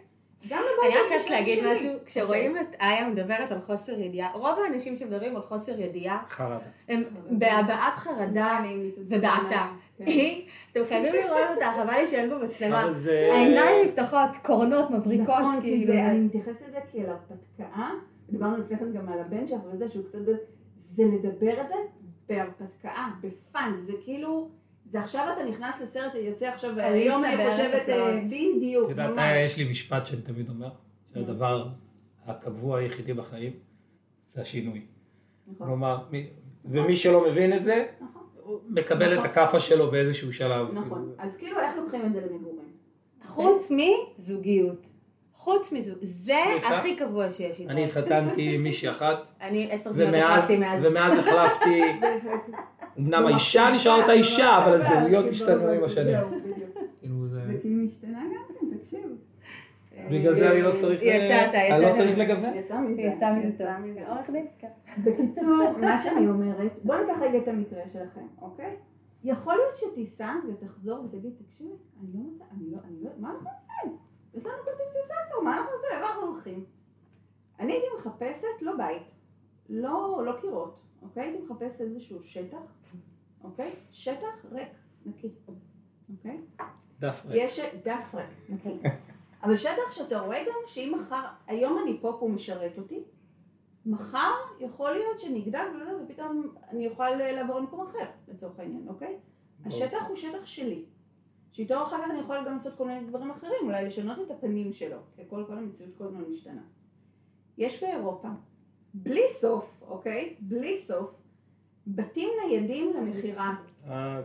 S3: גם
S1: אני רק
S3: שלי.
S1: להגיד
S3: שלי.
S1: משהו, כשרואים את איה מדברת על חוסר ידיעה, רוב האנשים שמדברים על חוסר ידיעה,
S2: חרדה.
S1: הם בהבעת חרדה ובעתה. היא, אתם חייבים לראות אותה, חבל לי שאין.
S2: אבל זה...
S1: העיניים נפתחות, קורנות, מבריקות,
S3: נכון, כי
S1: כאילו.
S3: זה, אני מתייחסת לזה כאל הרפתקה, דיברנו לפני כן גם על הבן שלך וזה, שהוא קצת, זה לדבר את זה בהרפתקה, בפאן, זה כאילו, זה עכשיו אתה נכנס לסרט, יוצא עכשיו, היום אני חושבת, אה,
S1: הפלאות.
S2: את
S3: בדיוק,
S2: יודעת, יש לי משפט שאני תמיד אומר, שהדבר הקבוע היחידי בחיים זה השינוי.
S3: נכון,
S2: כלומר, מי- ומי שלא מבין את זה,
S3: נכון,
S2: מקבל את
S3: נכון.
S2: הכאפה שלו באיזשהו שלב.
S3: נכון, אז כאילו איך לוקחים את זה למגורים?
S1: חוץ מזוגיות, חוץ מזו, זה
S2: סליחה?
S1: הכי קבוע שיש איתו.
S2: אני התחתנתי עם מישהי אחת,
S1: אני עשר שניות
S2: ומאז
S1: החלפתי מאז.
S2: ומאז החלפתי, אמנם האישה נשארה אותה אישה, אבל הזהויות השתנו עם השנים.
S3: זהו, בדיוק.
S2: כאילו זה...
S3: זה כאילו משתנה גם כן, תקשיב.
S2: בגלל זה אני לא צריך,
S1: יצאת,
S2: אני לא. צריך לגוון.
S3: יצא מזה.
S1: יצא מזה
S3: יצא
S1: טוב.
S3: מזה.
S1: עורך דין, כן.
S3: בקיצור, מה שאני אומרת, בוא ניקח רגע את המקרה שלכם, אוקיי? יכול להיות שתיסע ותחזור ותגיד, תקשיבי, אני לא רוצה, אני לא, אני לא, מה אנחנו עושים? יש לנו כרטיס טיסה כבר, מה אנחנו עושים? איפה אנחנו הולכים? אני הייתי מחפשת לא בית, לא, לא קירות, אוקיי? הייתי מחפשת איזשהו שטח, אוקיי? שטח ריק, נקי, אוקיי?
S2: דף ריק.
S3: יש דף ריק, נקי. אבל שטח שאתה רואה גם שאם מחר, היום אני פה והוא משרת אותי, מחר יכול להיות שנגדל ופתאום אני אוכל לעבור למקום אחר, לצורך העניין, אוקיי? השטח הוא שטח שלי. שאיתו אחר כך אני יכול גם לעשות כל מיני דברים אחרים, אולי לשנות את הפנים שלו, כי כל, כל המציאות כל הזמן משתנה. יש באירופה, בלי סוף, אוקיי? בלי סוף, בתים ניידים למכירה.
S2: אה,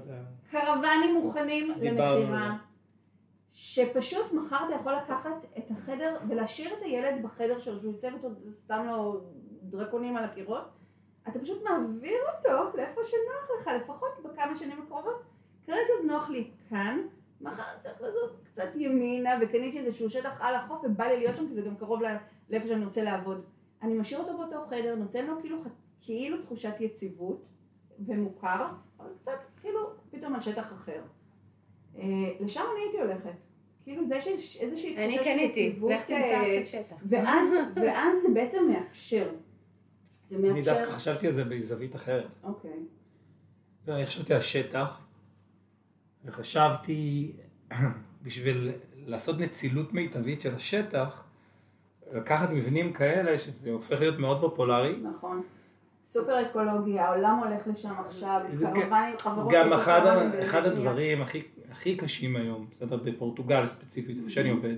S3: קרוונים מוכנים למכירה, שפשוט מחר אתה יכול לקחת את החדר ולהשאיר את הילד בחדר שלו, שהוא יצא ואתה שם לו דרקונים על הקירות, אתה פשוט מעביר אותו לאיפה שנוח לך, לפחות בכמה שנים הקרובות. כרגע זה נוח לי כאן, מחר צריך לזוז קצת ימינה, וקניתי איזשהו שטח על החוף ובא לי להיות שם, כי זה גם קרוב לאיפה שאני רוצה לעבוד. אני משאיר אותו באותו חדר, נותן לו כאילו, כאילו תחושת יציבות ומוכר, אבל קצת כאילו פתאום על שטח אחר. אה, לשם אני הייתי הולכת. כאילו זה שיש איזושהי
S1: אני
S3: תחושה של
S1: קניתי,
S3: יציבות.
S1: לך תמצא
S3: אה,
S1: עכשיו שטח.
S3: ואז, ואז זה בעצם מאפשר. זה
S2: אני
S3: מאפשר.
S2: דווקא חשבתי על זה בזווית אחרת.
S3: אוקיי.
S2: אני חשבתי על שטח, וחשבתי בשביל לעשות נצילות מיטבית של השטח, לקחת מבנים כאלה שזה הופך להיות מאוד פופולרי.
S3: נכון. סופר אקולוגי, העולם הולך לשם עכשיו,
S2: זה
S3: קרוונים, חברות
S2: גם אחד, אחד. הדברים הכי, הכי קשים היום, בסדר, בפורטוגל ספציפית, איפה שאני עובד,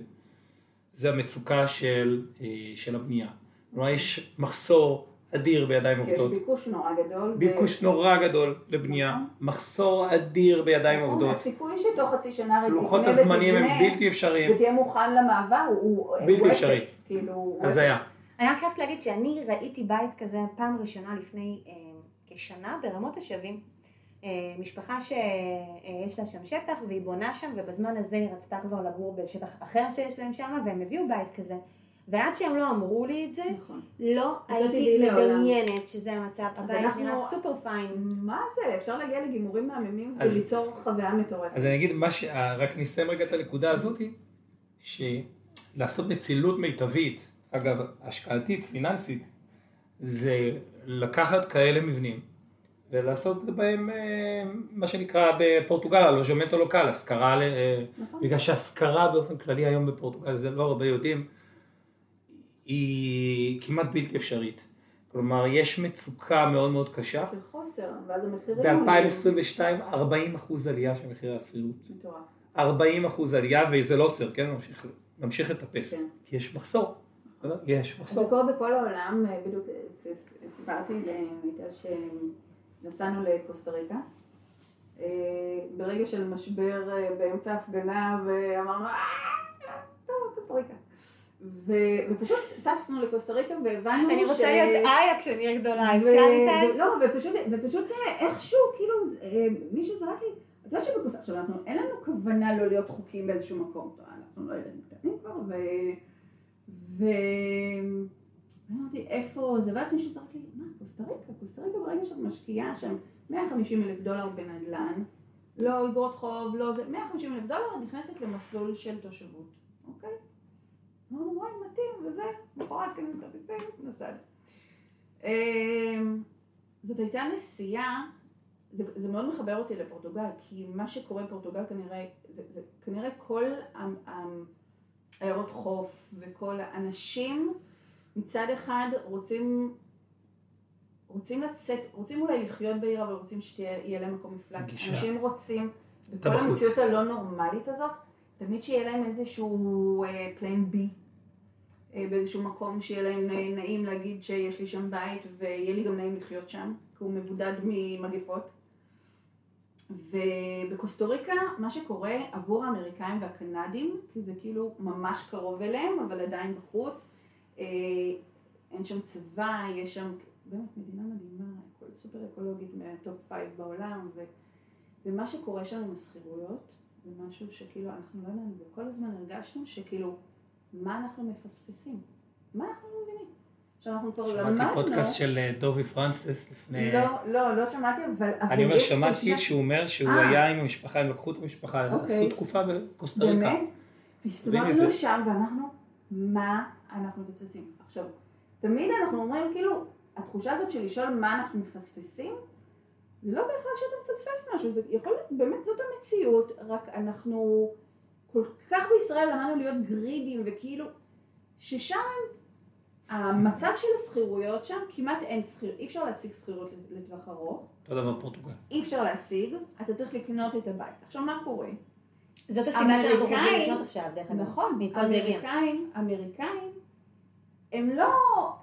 S2: זה המצוקה של, אה, של הבנייה. כלומר, יש מחסור אדיר בידיים
S3: כי יש
S2: עובדות,
S3: ביקוש נורא גדול. ו-
S2: ביקוש נורא גדול לבנייה,
S3: נכון.
S2: מחסור אדיר בידיים
S3: נכון,
S2: עובדות,
S3: הסיכוי שתוך חצי שנה רק
S2: לוחות
S3: תקנה
S2: הזמנים הם
S3: ותבנה
S2: בלתי אפשריים,
S3: ותהיה מוכן למעבר, הוא
S2: בלתי אפשרי.
S3: כאילו.
S2: היה.
S1: אני רק חייבת להגיד שאני ראיתי בית כזה פעם ראשונה לפני אה, כשנה ברמות השבים. אה, משפחה שיש לה שם שטח והיא בונה שם ובזמן הזה היא רצתה כבר לגור בשטח אחר שיש להם שם והם הביאו בית כזה. ועד שהם לא אמרו לי את זה,
S3: נכון.
S1: לא
S3: לא
S1: הייתי
S3: תדעי לעולם.
S1: מדמיינת שזה המצב.
S3: אז
S1: הבית
S3: אנחנו-
S1: נראה סופר פיין.
S3: מה זה? אפשר להגיע לגימורים מהממים
S2: אז-
S3: וליצור חוויה מטורפת.
S2: אז אני אגיד, מה ש... רק אני אסיים רגע את הנקודה הזאתי, שלעשות נצילות מיטבית, אגב, השקעתית, פיננסית, זה לקחת כאלה מבנים ולעשות בהם אה, מה שנקרא בפורטוגל, הלוז'מנטו לוקל, השכרה, אה,
S3: נכון.
S2: בגלל שהשכרה באופן כללי היום בפורטוגל, זה לא הרבה יודעים, היא כמעט בלתי אפשרית. כלומר, יש מצוקה מאוד מאוד קשה.
S3: של חוסר, ואז המחירים...
S2: ב-2022 40 אחוז עלייה של מחירי השכירות.
S3: מטורף.
S2: 40 אחוז עלייה, וזה לא עוצר, כן? ממשיך, ממשיך לטפס.
S3: כן.
S2: כי יש מחסור. בסדר? יש
S3: זה
S2: מחסור.
S3: קורה בכל העולם, אה, בדיוק סיפרתי למיטל שנסענו לקוסטה ריקה. אה, ברגע של משבר אה, באמצע הפגנה ואמרנו, "אה, טוב, קוסטה ריקה. ו- ופשוט טסנו לקוסטה ריקה והבנו
S1: אני רוצה להיות איה כשאני אהיה גדולה,
S3: ו-
S1: אפשר איתה?
S3: ו- לא, ופשוט, ופשוט אה, איכשהו, כאילו, אה, מישהו זרק לי, את יודעת שבקוסטה, עכשיו אנחנו, אין לנו כוונה לא להיות חוקיים באיזשהו מקום, טוב, אנחנו לא ילדים קטנים כבר, ו... ו... ואמרתי, איפה זה? ואז מישהו זרק לי, מה, קוסטה ריקה? קוסטה ריקה ברגע שאת משקיעה שם 150 אלף דולר בנדל"ן, לא אגרות חוב, לא זה, 150 אלף דולר, את נכנסת למסלול של תושבות, אוקיי? אמרנו, וואי, מתאים, וזה, מחרת קנינו כרטיסים, נסענו. אמ, זאת הייתה נסיעה, זה, זה מאוד מחבר אותי לפורטוגל, כי מה שקורה בפורטוגל כנראה, זה, זה כנראה כל עיירות חוף וכל האנשים מצד אחד רוצים, רוצים לצאת, רוצים אולי לחיות בעיר, אבל רוצים שיהיה להם מקום מפלט.
S2: גישה.
S3: אנשים רוצים, בכל
S2: בחוץ.
S3: המציאות הלא נורמלית הזאת, תמיד שיהיה להם איזשהו plan B. אה, באיזשהו מקום שיהיה להם נעים להגיד שיש לי שם בית ויהיה לי גם נעים לחיות שם, כי הוא מבודד ממגפות. ובקוסטה ריקה מה שקורה עבור האמריקאים והקנדים, כי זה כאילו ממש קרוב אליהם, אבל עדיין בחוץ, אין שם צבא, יש שם באמת מדינה מדהימה, סופר אקולוגית מה top five בעולם, ו, ומה שקורה שם עם השכירויות, זה משהו שכאילו אנחנו לא יודעים, וכל הזמן הרגשנו שכאילו, מה אנחנו מפספסים? מה אנחנו לא מבינים? עכשיו אנחנו כבר למדנו...
S2: שמעתי פודקאסט של אה, דובי פרנסס לפני...
S3: לא, לא, לא שמעתי, אבל...
S2: אני אומר, שמעתי שהוא אומר שהוא
S3: אה.
S2: היה עם המשפחה, הם לקחו את המשפחה,
S3: אוקיי.
S2: עשו תקופה בקוסטה ריקה.
S3: באמת? והסתובבנו. שם ואמרנו, מה אנחנו מפספסים? עכשיו, תמיד אנחנו אומרים, כאילו, התחושה הזאת של לשאול מה אנחנו מפספסים, זה לא בהכרח שאתה מפספס משהו, זה יכול להיות, באמת זאת המציאות, רק אנחנו כל כך בישראל למדנו להיות גרידים, וכאילו, ששם המצב של השכירויות שם, כמעט אין שכיר, אי אפשר להשיג שכירות לטווח ארוך,
S2: אותו דבר פורטוגל.
S3: אי אפשר להשיג, אתה צריך לקנות את הבית. עכשיו, מה קורה?
S1: זאת הסיבה שאנחנו חושבים
S3: אמריקאים-
S1: לקנות עכשיו, דרך אגב.
S3: נכון. אמריקאים, אמריקאים, הם לא,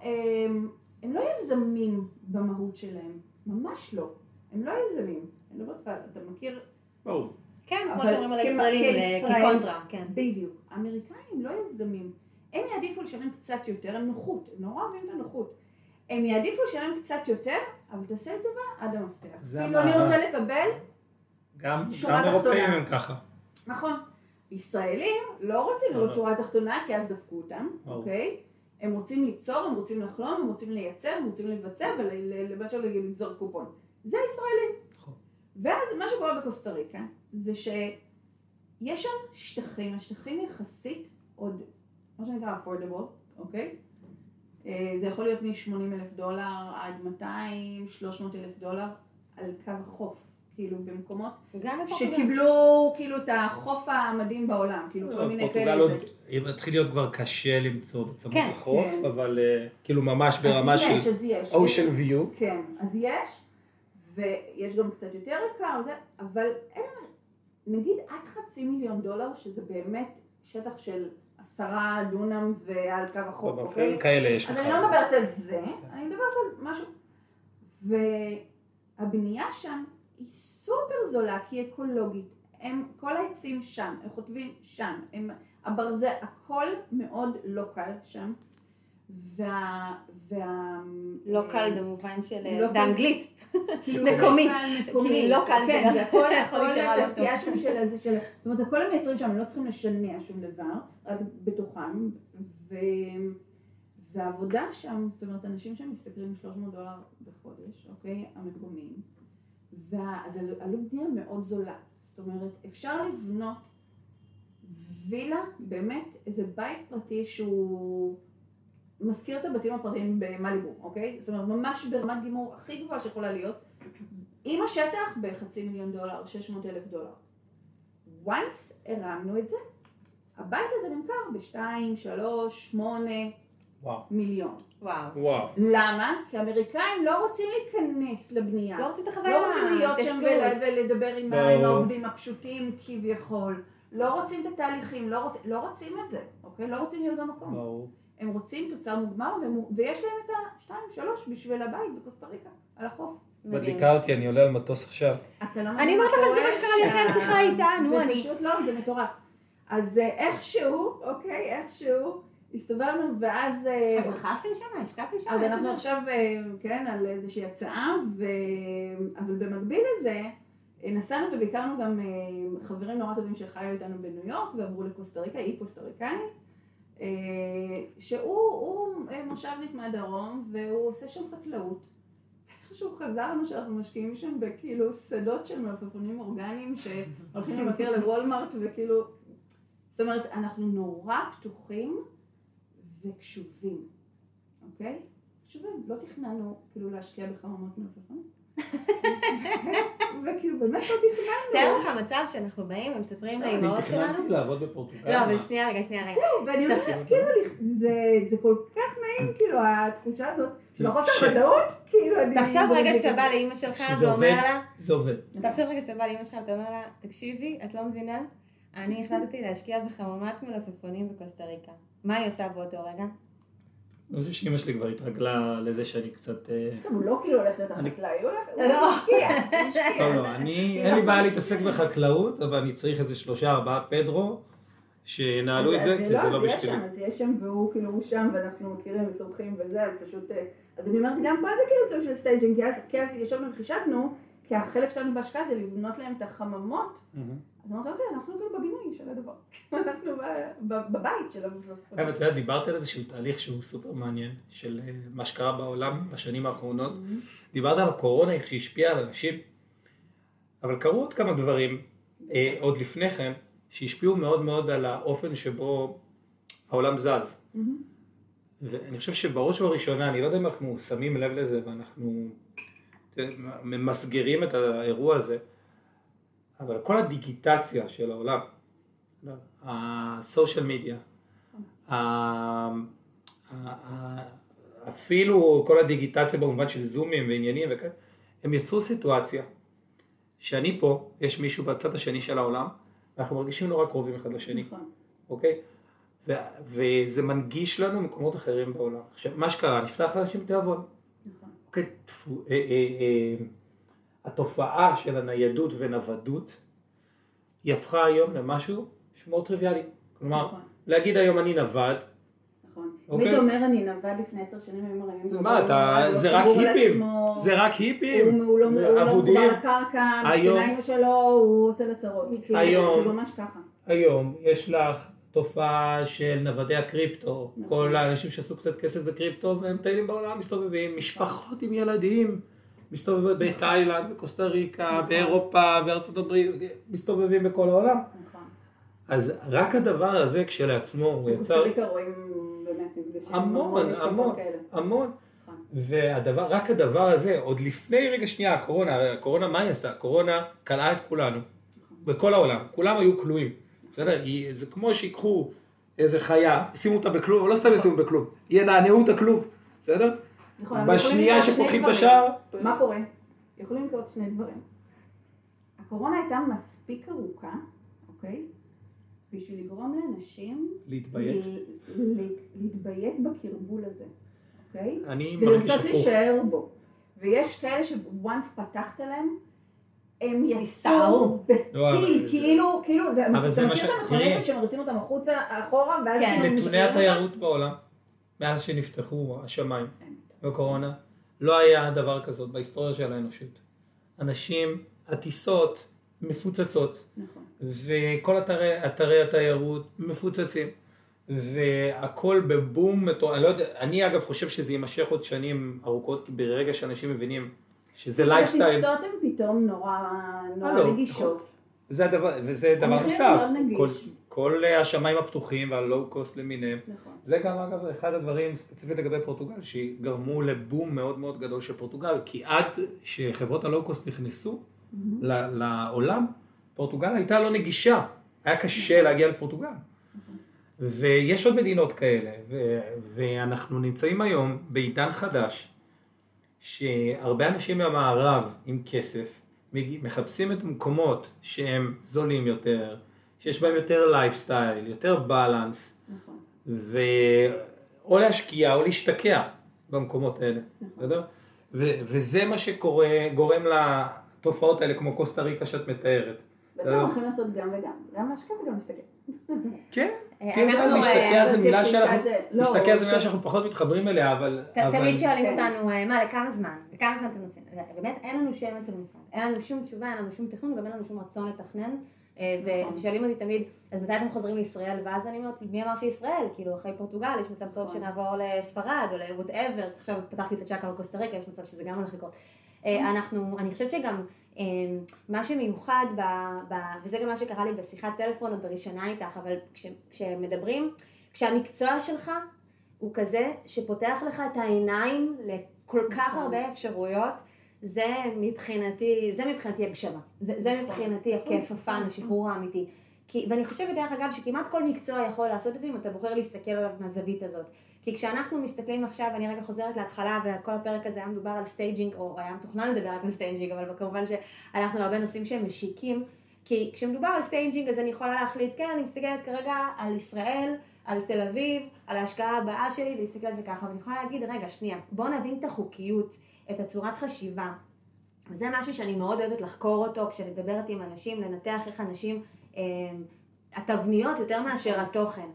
S3: הם, הם לא יזמים במהות שלהם, ממש לא. הם לא יזמים. אני לא יודעת, אתה מכיר,
S2: ברור.
S1: כן, כמו
S3: אבל
S1: שאומרים על הישראלים,
S3: כישראל-
S1: כקונטרה, כן.
S3: בדיוק. האמריקאים לא יזמים. הם יעדיפו לשלם קצת יותר, הם נוחות, הם נורא אוהבים את הנוחות. הם יעדיפו לשלם קצת יותר, אבל תעשה את דבר עד המפתח. כאילו, אני. רוצה לקבל,
S2: גם גם אירופאים. הם ככה.
S3: נכון. ישראלים לא רוצים לראות
S2: לא.
S3: שורה תחתונה, כי אז דפקו אותם. אוקיי? הם רוצים ליצור, הם רוצים לחלום, הם רוצים לייצר, הם רוצים לבצע ולמשל לגזור קופון. זה הישראלים.
S2: נכון.
S3: ואז מה שקורה בקוסטה ריקה, זה שיש שם שטחים, השטחים יחסית עוד, מה שנקרא affordable, אוקיי? אה, זה יכול להיות מ-80 אלף דולר עד 200, 300 אלף דולר על קו החוף, כאילו במקומות. שקיבלו כאילו את החוף המדהים בעולם, כאילו כל מיני
S2: לא, פורטוגל
S3: כאלה.
S2: עוד
S3: זה-
S2: מתחיל להיות כבר קשה למצוא בצמוד
S1: כן,
S2: לחוף,
S3: כן.
S2: אבל אה, כאילו ממש ברמה
S3: אז יש,
S2: של
S3: אז יש.
S2: אושן ויו.
S3: כן, אז יש, ויש גם קצת יותר יקר, זה, אבל אין, נגיד עד חצי מיליון דולר, שזה באמת שטח של עשרה דונם ועל קו החוף,
S2: אבל
S3: אוקיי?
S2: כאלה יש
S3: אז
S2: לך.
S3: אני לא מדברת על זה, אני מדברת על משהו. והבנייה שם היא סופר זולה, כי היא אקולוגית. הם, כל העצים שם, הם חוטבים שם, הם, הברזל, הכל מאוד לא קל שם. וה... וה
S1: לא קל במובן של...
S3: לא קל.
S1: באנגלית.
S3: כאילו
S1: מקומי. כי לא קל זה
S3: כן,
S1: לא-
S3: זה הכל,
S1: יכול על
S3: התעשייה
S1: אותו.
S3: שם של איזה של... זאת אומרת, הכל הם מייצרים שם, הם לא צריכים לשנע שום דבר, רק בתוכם. והעבודה שם, זאת אומרת, אנשים שם משתכרים 300 דולר בחודש, אוקיי? המקומיים. וה... אז על- עלות בנייה מאוד זולה. זאת אומרת, אפשר לבנות וילה, באמת, איזה בית פרטי שהוא מזכיר את הבתים הפרטיים במליבו, אוקיי? זאת אומרת, ממש ברמת גימור הכי גבוהה שיכולה להיות, עם השטח בחצי מיליון דולר, 600 אלף דולר. once הרמנו את זה, הבית הזה נמכר בשתיים, שלוש, שמונה
S2: וואו.
S3: מיליון.
S1: וואו.
S2: וואו.
S3: למה? כי האמריקאים לא רוצים להיכנס לבנייה.
S1: לא רוצים את החוויה.
S3: לא רוצים להיות שם ולדבר עם העובדים הפשוטים כביכול. לא רוצים את התהליכים, לא, רוצ... לא רוצים את זה, אוקיי? לא רוצים להיות במקום.
S2: ברור.
S3: הם רוצים תוצר מוגמר והם... ויש להם את השתיים, שלוש בשביל הבית בקוסטה ריקה, על החוף.
S2: מדליקה אותי, אני עולה על מטוס עכשיו.
S3: אתה לא
S1: אני אומרת לך שזה מה שקרה לי אחרי. השיחה איתה, נו,
S3: זה
S1: אני-
S3: פשוט לא, זה מטורף. אז אה, איכשהו, אוקיי, איכשהו, הסתובבנו ואז... אה,
S1: אז רכשתם שם? השקעתם שם?
S3: אז אנחנו? עכשיו, אה, כן, על איזושהי הצעה, ו... אבל במקביל לזה, אה, נסענו וביקרנו גם חברים נורא טובים שחיו איתנו בניו יורק ועברו לקוסטה ריקה, היא קוסטה ריקאי, שהוא הוא, מושבניק מהדרום והוא עושה שם חקלאות. איכשהו חזר לנו שאנחנו משקיעים שם בכאילו שדות של מלפפונים אורגניים שהולכים למכר לוולמארט וכאילו, זאת אומרת, אנחנו נורא פתוחים וקשובים, אוקיי? קשובים, לא תכננו כאילו להשקיע בחממות מלפפון. וכאילו באמת לא תכננו.
S1: תאר לך מצב שאנחנו באים ומספרים לאימהות
S2: אני
S1: שלנו.
S2: תכננתי לעבוד בפורטוגל.
S1: לא, אבל? שנייה רגע, שנייה רגע.
S3: זהו, ואני אומרת. כאילו, זה- כל כך נעים, כאילו, התחושה הזאת,
S2: ש-
S3: ודאות, כאילו, אני...
S1: תחשוב רגע שאתה בא לאימא שלך ואומר. לה,
S2: זה עובד.
S1: תחשוב רגע שאתה בא לאימא שלך ואתה אומר לה, תקשיבי, את לא מבינה? אני החלטתי להשקיע בחממת מלפפונים בקוסטה ריקה. מה היא עושה באותו רגע?
S2: אני חושב שאימא שלי כבר התרגלה לזה שאני קצת... אה,
S3: הוא לא כאילו הולך להיות
S2: אני-
S3: החקלאי, הוא הולך, הוא
S1: לא.
S3: משקיע, הוא משקיע.
S2: לא, לא, אני, אין לי בעיה להתעסק בחקלאות, אבל אני צריך איזה שלושה ארבעה פדרו שינהלו את זה,
S3: אז
S2: כי זה לא
S3: אז יש
S2: בשבילי.
S3: שם, אז יש שם, והוא כאילו הוא שם, ואנחנו מכירים וסומכים וזה, אז פשוט... אה, אז אני אומרת, גם פה זה כאילו סוג של staging, כי אז ישבנו וחישבנו, כי החלק שלנו בהשקעה זה לבנות להם את החממות. אז אמרתי, אוקיי, אנחנו כאילו בבינוי של הדבר. אנחנו בבית של הדבר.
S2: אבל את יודעת, דיברת על איזשהו תהליך שהוא סופר מעניין, של אה, מה שקרה בעולם בשנים האחרונות. דיברת על הקורונה, איך שהיא השפיעה על אנשים, אבל קרו עוד כמה דברים, אה, עוד לפני כן, שהשפיעו מאוד מאוד על האופן שבו העולם זז.
S3: מהמם.
S2: ואני חושב שבראש ובראשונה, אני לא יודע אם אנחנו שמים לב לזה ואנחנו ממסגרים את האירוע הזה, אבל כל הדיגיטציה של העולם, הסושיאל מדיה, אפילו כל הדיגיטציה במובן של זומים ועניינים וכאלה, הם יצרו סיטואציה שאני פה, יש מישהו בצד השני של העולם, ואנחנו מרגישים נורא קרובים אחד לשני.
S3: נכון.
S2: אוקיי? ו- וזה מנגיש לנו מקומות אחרים בעולם. עכשיו, מה שקרה, נפתח לאנשים תיאבון.
S3: נכון.
S2: אוקיי? תפו- אה, אה, אה, התופעה של הניידות ונוודות, היא הפכה היום למשהו שמאוד טריוויאלי. כלומר,
S3: נכון.
S2: להגיד היום אני נווד,
S3: נכון.
S2: אוקיי.
S3: היית אומר אני נווד לפני עשר שנים, היו מראים
S2: זה מה, אתה,
S3: הוא
S2: זה רק היפים, זה רק היפים,
S3: הוא לא הוא לא. מחובר לקרקע, אימא שלו, הוא עושה לה צרות.
S2: היום-
S3: זה ממש ככה.
S2: היום יש לך תופעה של נוודי הקריפטו,
S3: נכון.
S2: כל האנשים שעשו קצת כסף בקריפטו והם מטיילים בעולם מסתובבים, משפחות עם ילדים מסתובבות בתאילנד, בקוסטה ריקה,
S3: נכון.
S2: באירופה, בארצות הברית, מסתובבים בכל העולם.
S3: נכון.
S2: אז רק הדבר הזה כשלעצמו הוא יצר
S3: בקוסטה ריקה רואים באמת נפגשים.
S2: המון, המון. המון.
S3: נכון.
S2: והדבר, רק הדבר הזה, עוד לפני רגע שנייה, הקורונה, הקורונה, מה היא עשתה? הקורונה קלעה את כולנו, בכל העולם, כולם היו כלואים, בסדר? זה כמו שיקחו איזה חיה, ישימו אותה בכלוב, אבל לא סתם ישימו בכלוב, ינענעו את הכלוב, בסדר?
S3: נכון,
S2: בשנייה שפותחים את. השער,
S3: מה קורה? יכולים לקרות שני דברים. הקורונה הייתה מספיק ארוכה, אוקיי? בשביל לגרום לאנשים
S2: להתביית.
S3: ל- ל- להתביית בקרבול הזה, אוקיי?
S2: אני מרגיש
S3: ולרצות
S2: הפוך.
S3: להישאר בו. ויש כאלה ש-once פתחת להם, הם יצאו.
S2: לא,
S3: בטיל,
S2: זה-
S3: כאילו, כאילו, זה,
S2: אבל זה
S3: אתה
S2: מה
S3: מכיר
S2: ש-
S3: את המכוניות
S2: תראי.
S3: האלה שמריצים אותם החוצה, אחורה, ואז
S1: כן.
S2: נתוני? התיירות בעולם, מאז שנפתחו השמיים. בקורונה, לא היה דבר כזאת בהיסטוריה של האנושות. אנשים, הטיסות מפוצצות,
S3: נכון.
S2: וכל אתרי, אתרי התיירות מפוצצים, והכל בבום, אני לא יודע, אני אגב חושב שזה יימשך עוד שנים ארוכות, כי ברגע שאנשים מבינים שזה לייפסטייל,
S3: הטיסות הן פתאום נורא נורא
S2: הלו,
S3: נגישות.
S2: זה הדבר, וזה דבר נוסף. כל, כל השמיים הפתוחים וה low cost למיניהם,
S3: נכון.
S2: זה גם אגב אחד הדברים ספציפית לגבי פורטוגל שגרמו לבום מאוד מאוד גדול של פורטוגל כי עד שחברות ה low cost נכנסו ל- לעולם פורטוגל הייתה לא נגישה, היה קשה להגיע לפורטוגל. ויש עוד מדינות כאלה ו- ואנחנו נמצאים היום בעידן חדש שהרבה אנשים מהמערב עם כסף מחפשים את המקומות שהם זולים יותר, שיש בהם יותר לייפסטייל, יותר balance.
S3: נכון.
S2: ו... או להשקיע או להשתקע במקומות האלה, בסדר? ו... וזה מה שקורה, גורם לתופעות האלה כמו קוסטה ריקה שאת מתארת.
S3: ואתם הולכים לעשות גם וגם, גם להשקיע וגם להשתגע.
S2: כן,
S1: אה,
S2: כן,
S1: אנחנו,
S2: להשתקע
S1: אה,
S2: זה מילה שאנחנו,
S3: זה- לא,
S2: להשתקע זה מילה שאנחנו פחות מתחברים אליה, אבל...
S1: תמיד שואלים
S3: כן.
S1: אותנו, אה, מה, לכמה זמן? לכמה זמן אתם עושים? באמת, אין לנו שמץ של משרד. אין לנו שום תשובה, אין לנו שום תכנון, גם אין לנו שום רצון לתכנן. אה,
S3: נכון.
S1: ושואלים אותי תמיד, אז מתי אתם חוזרים לישראל? ואז אני אומרת, מי אמר שישראל? כאילו, אחרי פורטוגל יש מצב טוב
S3: נכון.
S1: שנעבור לספרד או ל-whatever. עכשיו פתחתי את הצ'קה בקוסטה ריקה, יש מצב שזה גם הולך לקרות. אה, אנחנו, אני חושבת שגם אה, מה שמיוחד, ב, ב, וזה גם מה שקרה לי בשיחת טלפון עוד הראשונה איתך, אבל כש, כשמדברים, כשהמקצוע שלך הוא כזה שפותח לך את העיניים לכל כך
S3: נכון.
S1: הרבה אפשרויות, זה מבחינתי, זה מבחינתי הגשמה. זה, זה מבחינתי הכיף, הפאן, השחרור האמיתי. כי, ואני חושבת דרך אגב שכמעט כל מקצוע יכול לעשות את זה אם אתה בוחר להסתכל עליו מהזווית הזאת. כי כשאנחנו מסתכלים עכשיו, אני רגע חוזרת להתחלה, וכל הפרק הזה היה מדובר על staging, או היה מתוכנן לדבר רק על staging, אבל כמובן שהלכנו להרבה נושאים שהם משיקים. כי כשמדובר על staging אז אני יכולה להחליט, כן, אני מסתכלת כרגע על ישראל, על תל אביב, על ההשקעה הבאה שלי, ולהסתכל על זה ככה, ואני יכולה להגיד, רגע, שנייה, בואו נבין את החוקיות, את הצורת חשיבה. וזה משהו שאני מאוד אוהבת לחקור אותו, כשאני מדברת עם אנשים, לנתח איך אנשים, אה, התבניות יותר מאשר התוכן.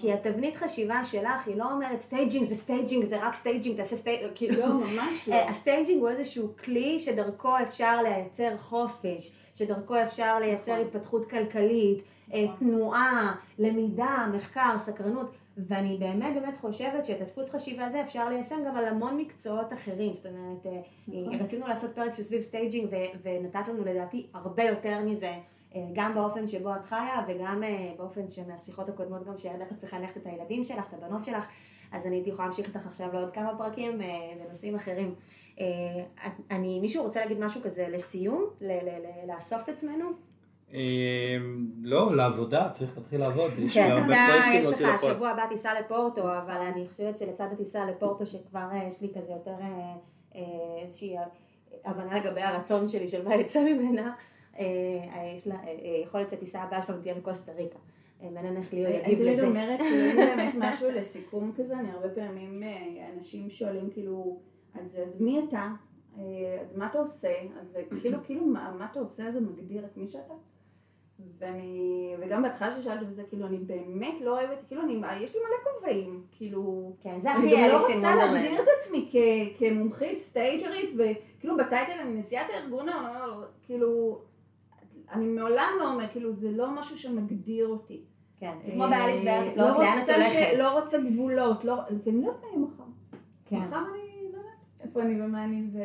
S1: כי התבנית חשיבה שלך היא לא אומרת staging זה staging זה רק staging תעשה staging, כאילו,
S3: לא, ממש לא.
S1: ה staging הוא איזשהו כלי שדרכו אפשר לייצר חופש, שדרכו אפשר לייצר
S3: נכון.
S1: התפתחות כלכלית, אה,
S3: נכון.
S1: תנועה, למידה, מחקר, סקרנות, ואני באמת באמת חושבת שאת הדפוס חשיבה הזה אפשר ליישם גם על המון מקצועות אחרים, זאת אומרת, אה,
S3: נכון.
S1: רצינו לעשות פרק של סביב staging ונתת לנו לדעתי הרבה יותר מזה. אה, גם באופן שבו את חיה וגם אה, באופן שמהשיחות הקודמות גם שאת הולכת מחנכת את הילדים שלך, את הבנות שלך, אז אני הייתי יכולה להמשיך איתך עכשיו לעוד כמה פרקים אה, בנושאים אחרים. אה, אני, מישהו רוצה להגיד משהו כזה לסיום? ל- ל- ל- לאסוף את עצמנו?
S2: אה, לא, לעבודה, צריך להתחיל לעבוד. לי
S1: כן, אתה, יש לך
S2: לפועל.
S1: שבוע הבא טיסה לפורטו, אבל אני חושבת שלצד הטיסה לפורטו שכבר אה, יש לי כזה יותר אה, אה, איזושהי הבנה לגבי הרצון שלי של מה יצא ממנה, יש לה, יכול להיות שהטיסה הבאה שלנו תהיה לקוסטה ריקה. מעניין איך ליאו יגיב
S3: הייתי
S1: לזה.
S3: אומרת, כאילו, אם באמת משהו לסיכום כזה, אני הרבה פעמים, אנשים שואלים כאילו, אז מי אתה? אז מה אתה עושה? אז כאילו, כאילו, מה אתה עושה זה מגדיר את מי שאתה? ואני, וגם בהתחלה ששאלתי וזה, כאילו, אני באמת לא אוהבת, כאילו, אני, יש לי מלא כובעים, כאילו,
S1: כן, זה
S3: אני
S1: הכי
S3: גם לא רוצה להגדיר. את עצמי כ- כמומחית סטייג'רית, וכאילו בטייטל אני נשיאת הארגון, העולמי, כאילו, אני מעולם לא אומר, כאילו, זה לא משהו שמגדיר אותי.
S1: כן, זה כמו באליס בארץ,
S3: לא
S1: לא, לאן את הולכת?
S3: לא רוצה גבולות, לא, כי אני לא יודעת מה יהיה מחר.
S1: כן.
S3: מחר אני לא יודעת איפה אני ומה אני ו...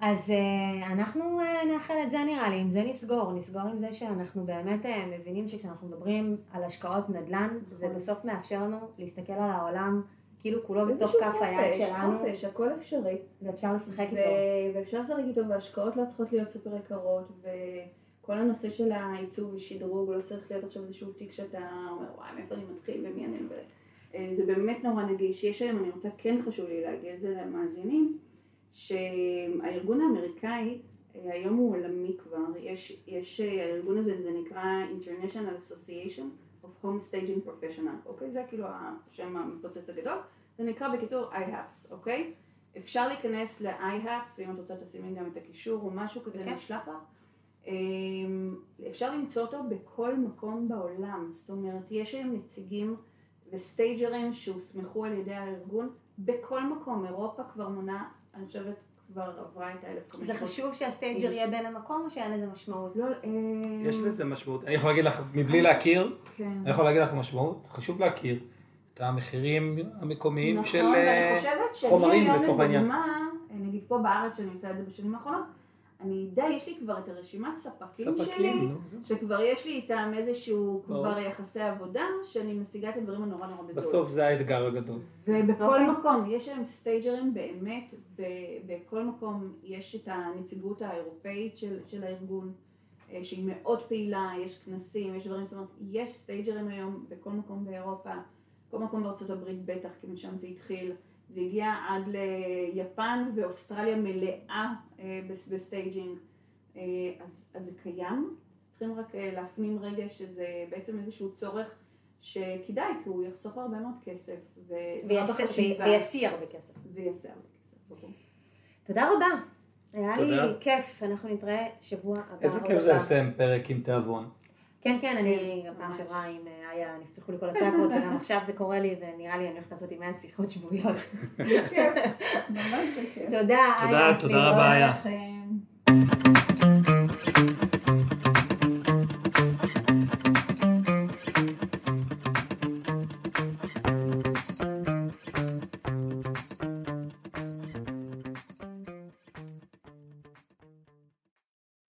S1: אז אה, אנחנו אה, נאחל את זה נראה לי, עם זה נסגור, נסגור עם זה שאנחנו באמת אה, מבינים שכשאנחנו מדברים על השקעות נדל"ן, זה
S3: נכון.
S1: בסוף מאפשר לנו להסתכל על העולם כאילו כולו בתוך כף היד שלנו,
S3: חופש, הכל אפשרי.
S1: ואפשר לשחק
S3: ו-
S1: איתו.
S3: ואפשר לשחק איתו, והשקעות לא צריכות להיות סופר יקרות, וכל הנושא של העיצוב ושדרוג לא צריך להיות עכשיו איזשהו תיק שאתה אומר, וואי, מאיפה אני מתחיל ומי אני... אה, זה באמת נורא נגיש. יש היום, אני רוצה, כן חשוב לי להגיד את זה למאזינים, שהארגון האמריקאי, אה, היום הוא עולמי כבר, יש, יש, אה, הארגון הזה, זה נקרא International Association of Home Staging Professional, אוקיי? זה כאילו השם המפוצץ הגדול, זה נקרא בקיצור IAHSP, אוקיי? אפשר להיכנס ל-IAHSP, ואם את רוצה תשימי גם את הקישור או משהו כזה, אני
S1: בכיף.
S3: אשלח לך. אמ, אפשר למצוא אותו בכל מקום בעולם, זאת אומרת, יש היום נציגים וסטייג'רים שהוסמכו על ידי הארגון בכל מקום, אירופה כבר מונה, אני חושבת, כבר עברה את ה-1500.
S1: זה חשוב שה stager יהיה בין המקום או שאין לזה משמעות?
S3: לא, אמ,
S2: יש לזה משמעות. אני יכול להגיד לך, מבלי להכיר,
S3: כן.
S2: אני יכול להגיד לך משמעות, חשוב להכיר את המחירים המקומיים
S3: נכון,
S2: של
S3: ואני
S2: אה,
S3: חושבת שאני
S2: חומרים
S3: היום
S2: לצורך העניין.
S3: לדוגמה, נגיד פה בארץ שאני עושה את זה בשנים האחרונות, אני די, יש לי כבר את הרשימת ספקים שלי,
S2: ספקים, נו.
S3: שכבר יש לי איתם איזשהו
S2: ברור.
S3: כבר יחסי עבודה, שאני משיגה את הדברים הנורא נורא בזול.
S2: בסוף זה האתגר הגדול.
S3: ובכל
S1: אוקיי.
S3: מקום, יש היום סטייג'רים באמת, ב- בכל מקום יש את הנציגות האירופאית של, של הארגון, אה, שהיא מאוד פעילה, יש כנסים, יש דברים, זאת אומרת, יש סטייג'רים היום בכל מקום באירופה, כל מקום בארצות הברית בטח, כי משם זה התחיל. זה הגיע עד ליפן ואוסטרליה מלאה אה, בס- ב staging. אה, אז, אז זה קיים, צריכים רק אה, להפנים רגע שזה בעצם איזשהו צורך שכדאי, כי הוא יחסוך הרבה מאוד כסף. בחשיבה.
S1: וישיא הרבה כסף.
S3: ויעשה הרבה כסף. ברור.
S1: תודה רבה. היה לי. כיף, אנחנו נתראה שבוע הבא.
S2: איזה כיף זה. לסיים פרק עם תיאבון.
S1: כן, כן, אני
S3: כן,
S1: גם פעם. שעברה עם איה, נפתחו לי כל הצ'קרות, וגם עכשיו זה קורה לי, ונראה לי אני הולכת לעשות עם 100 שיחות שבועיות. תודה,
S2: תודה,
S1: איה.
S2: תודה רבה, איה.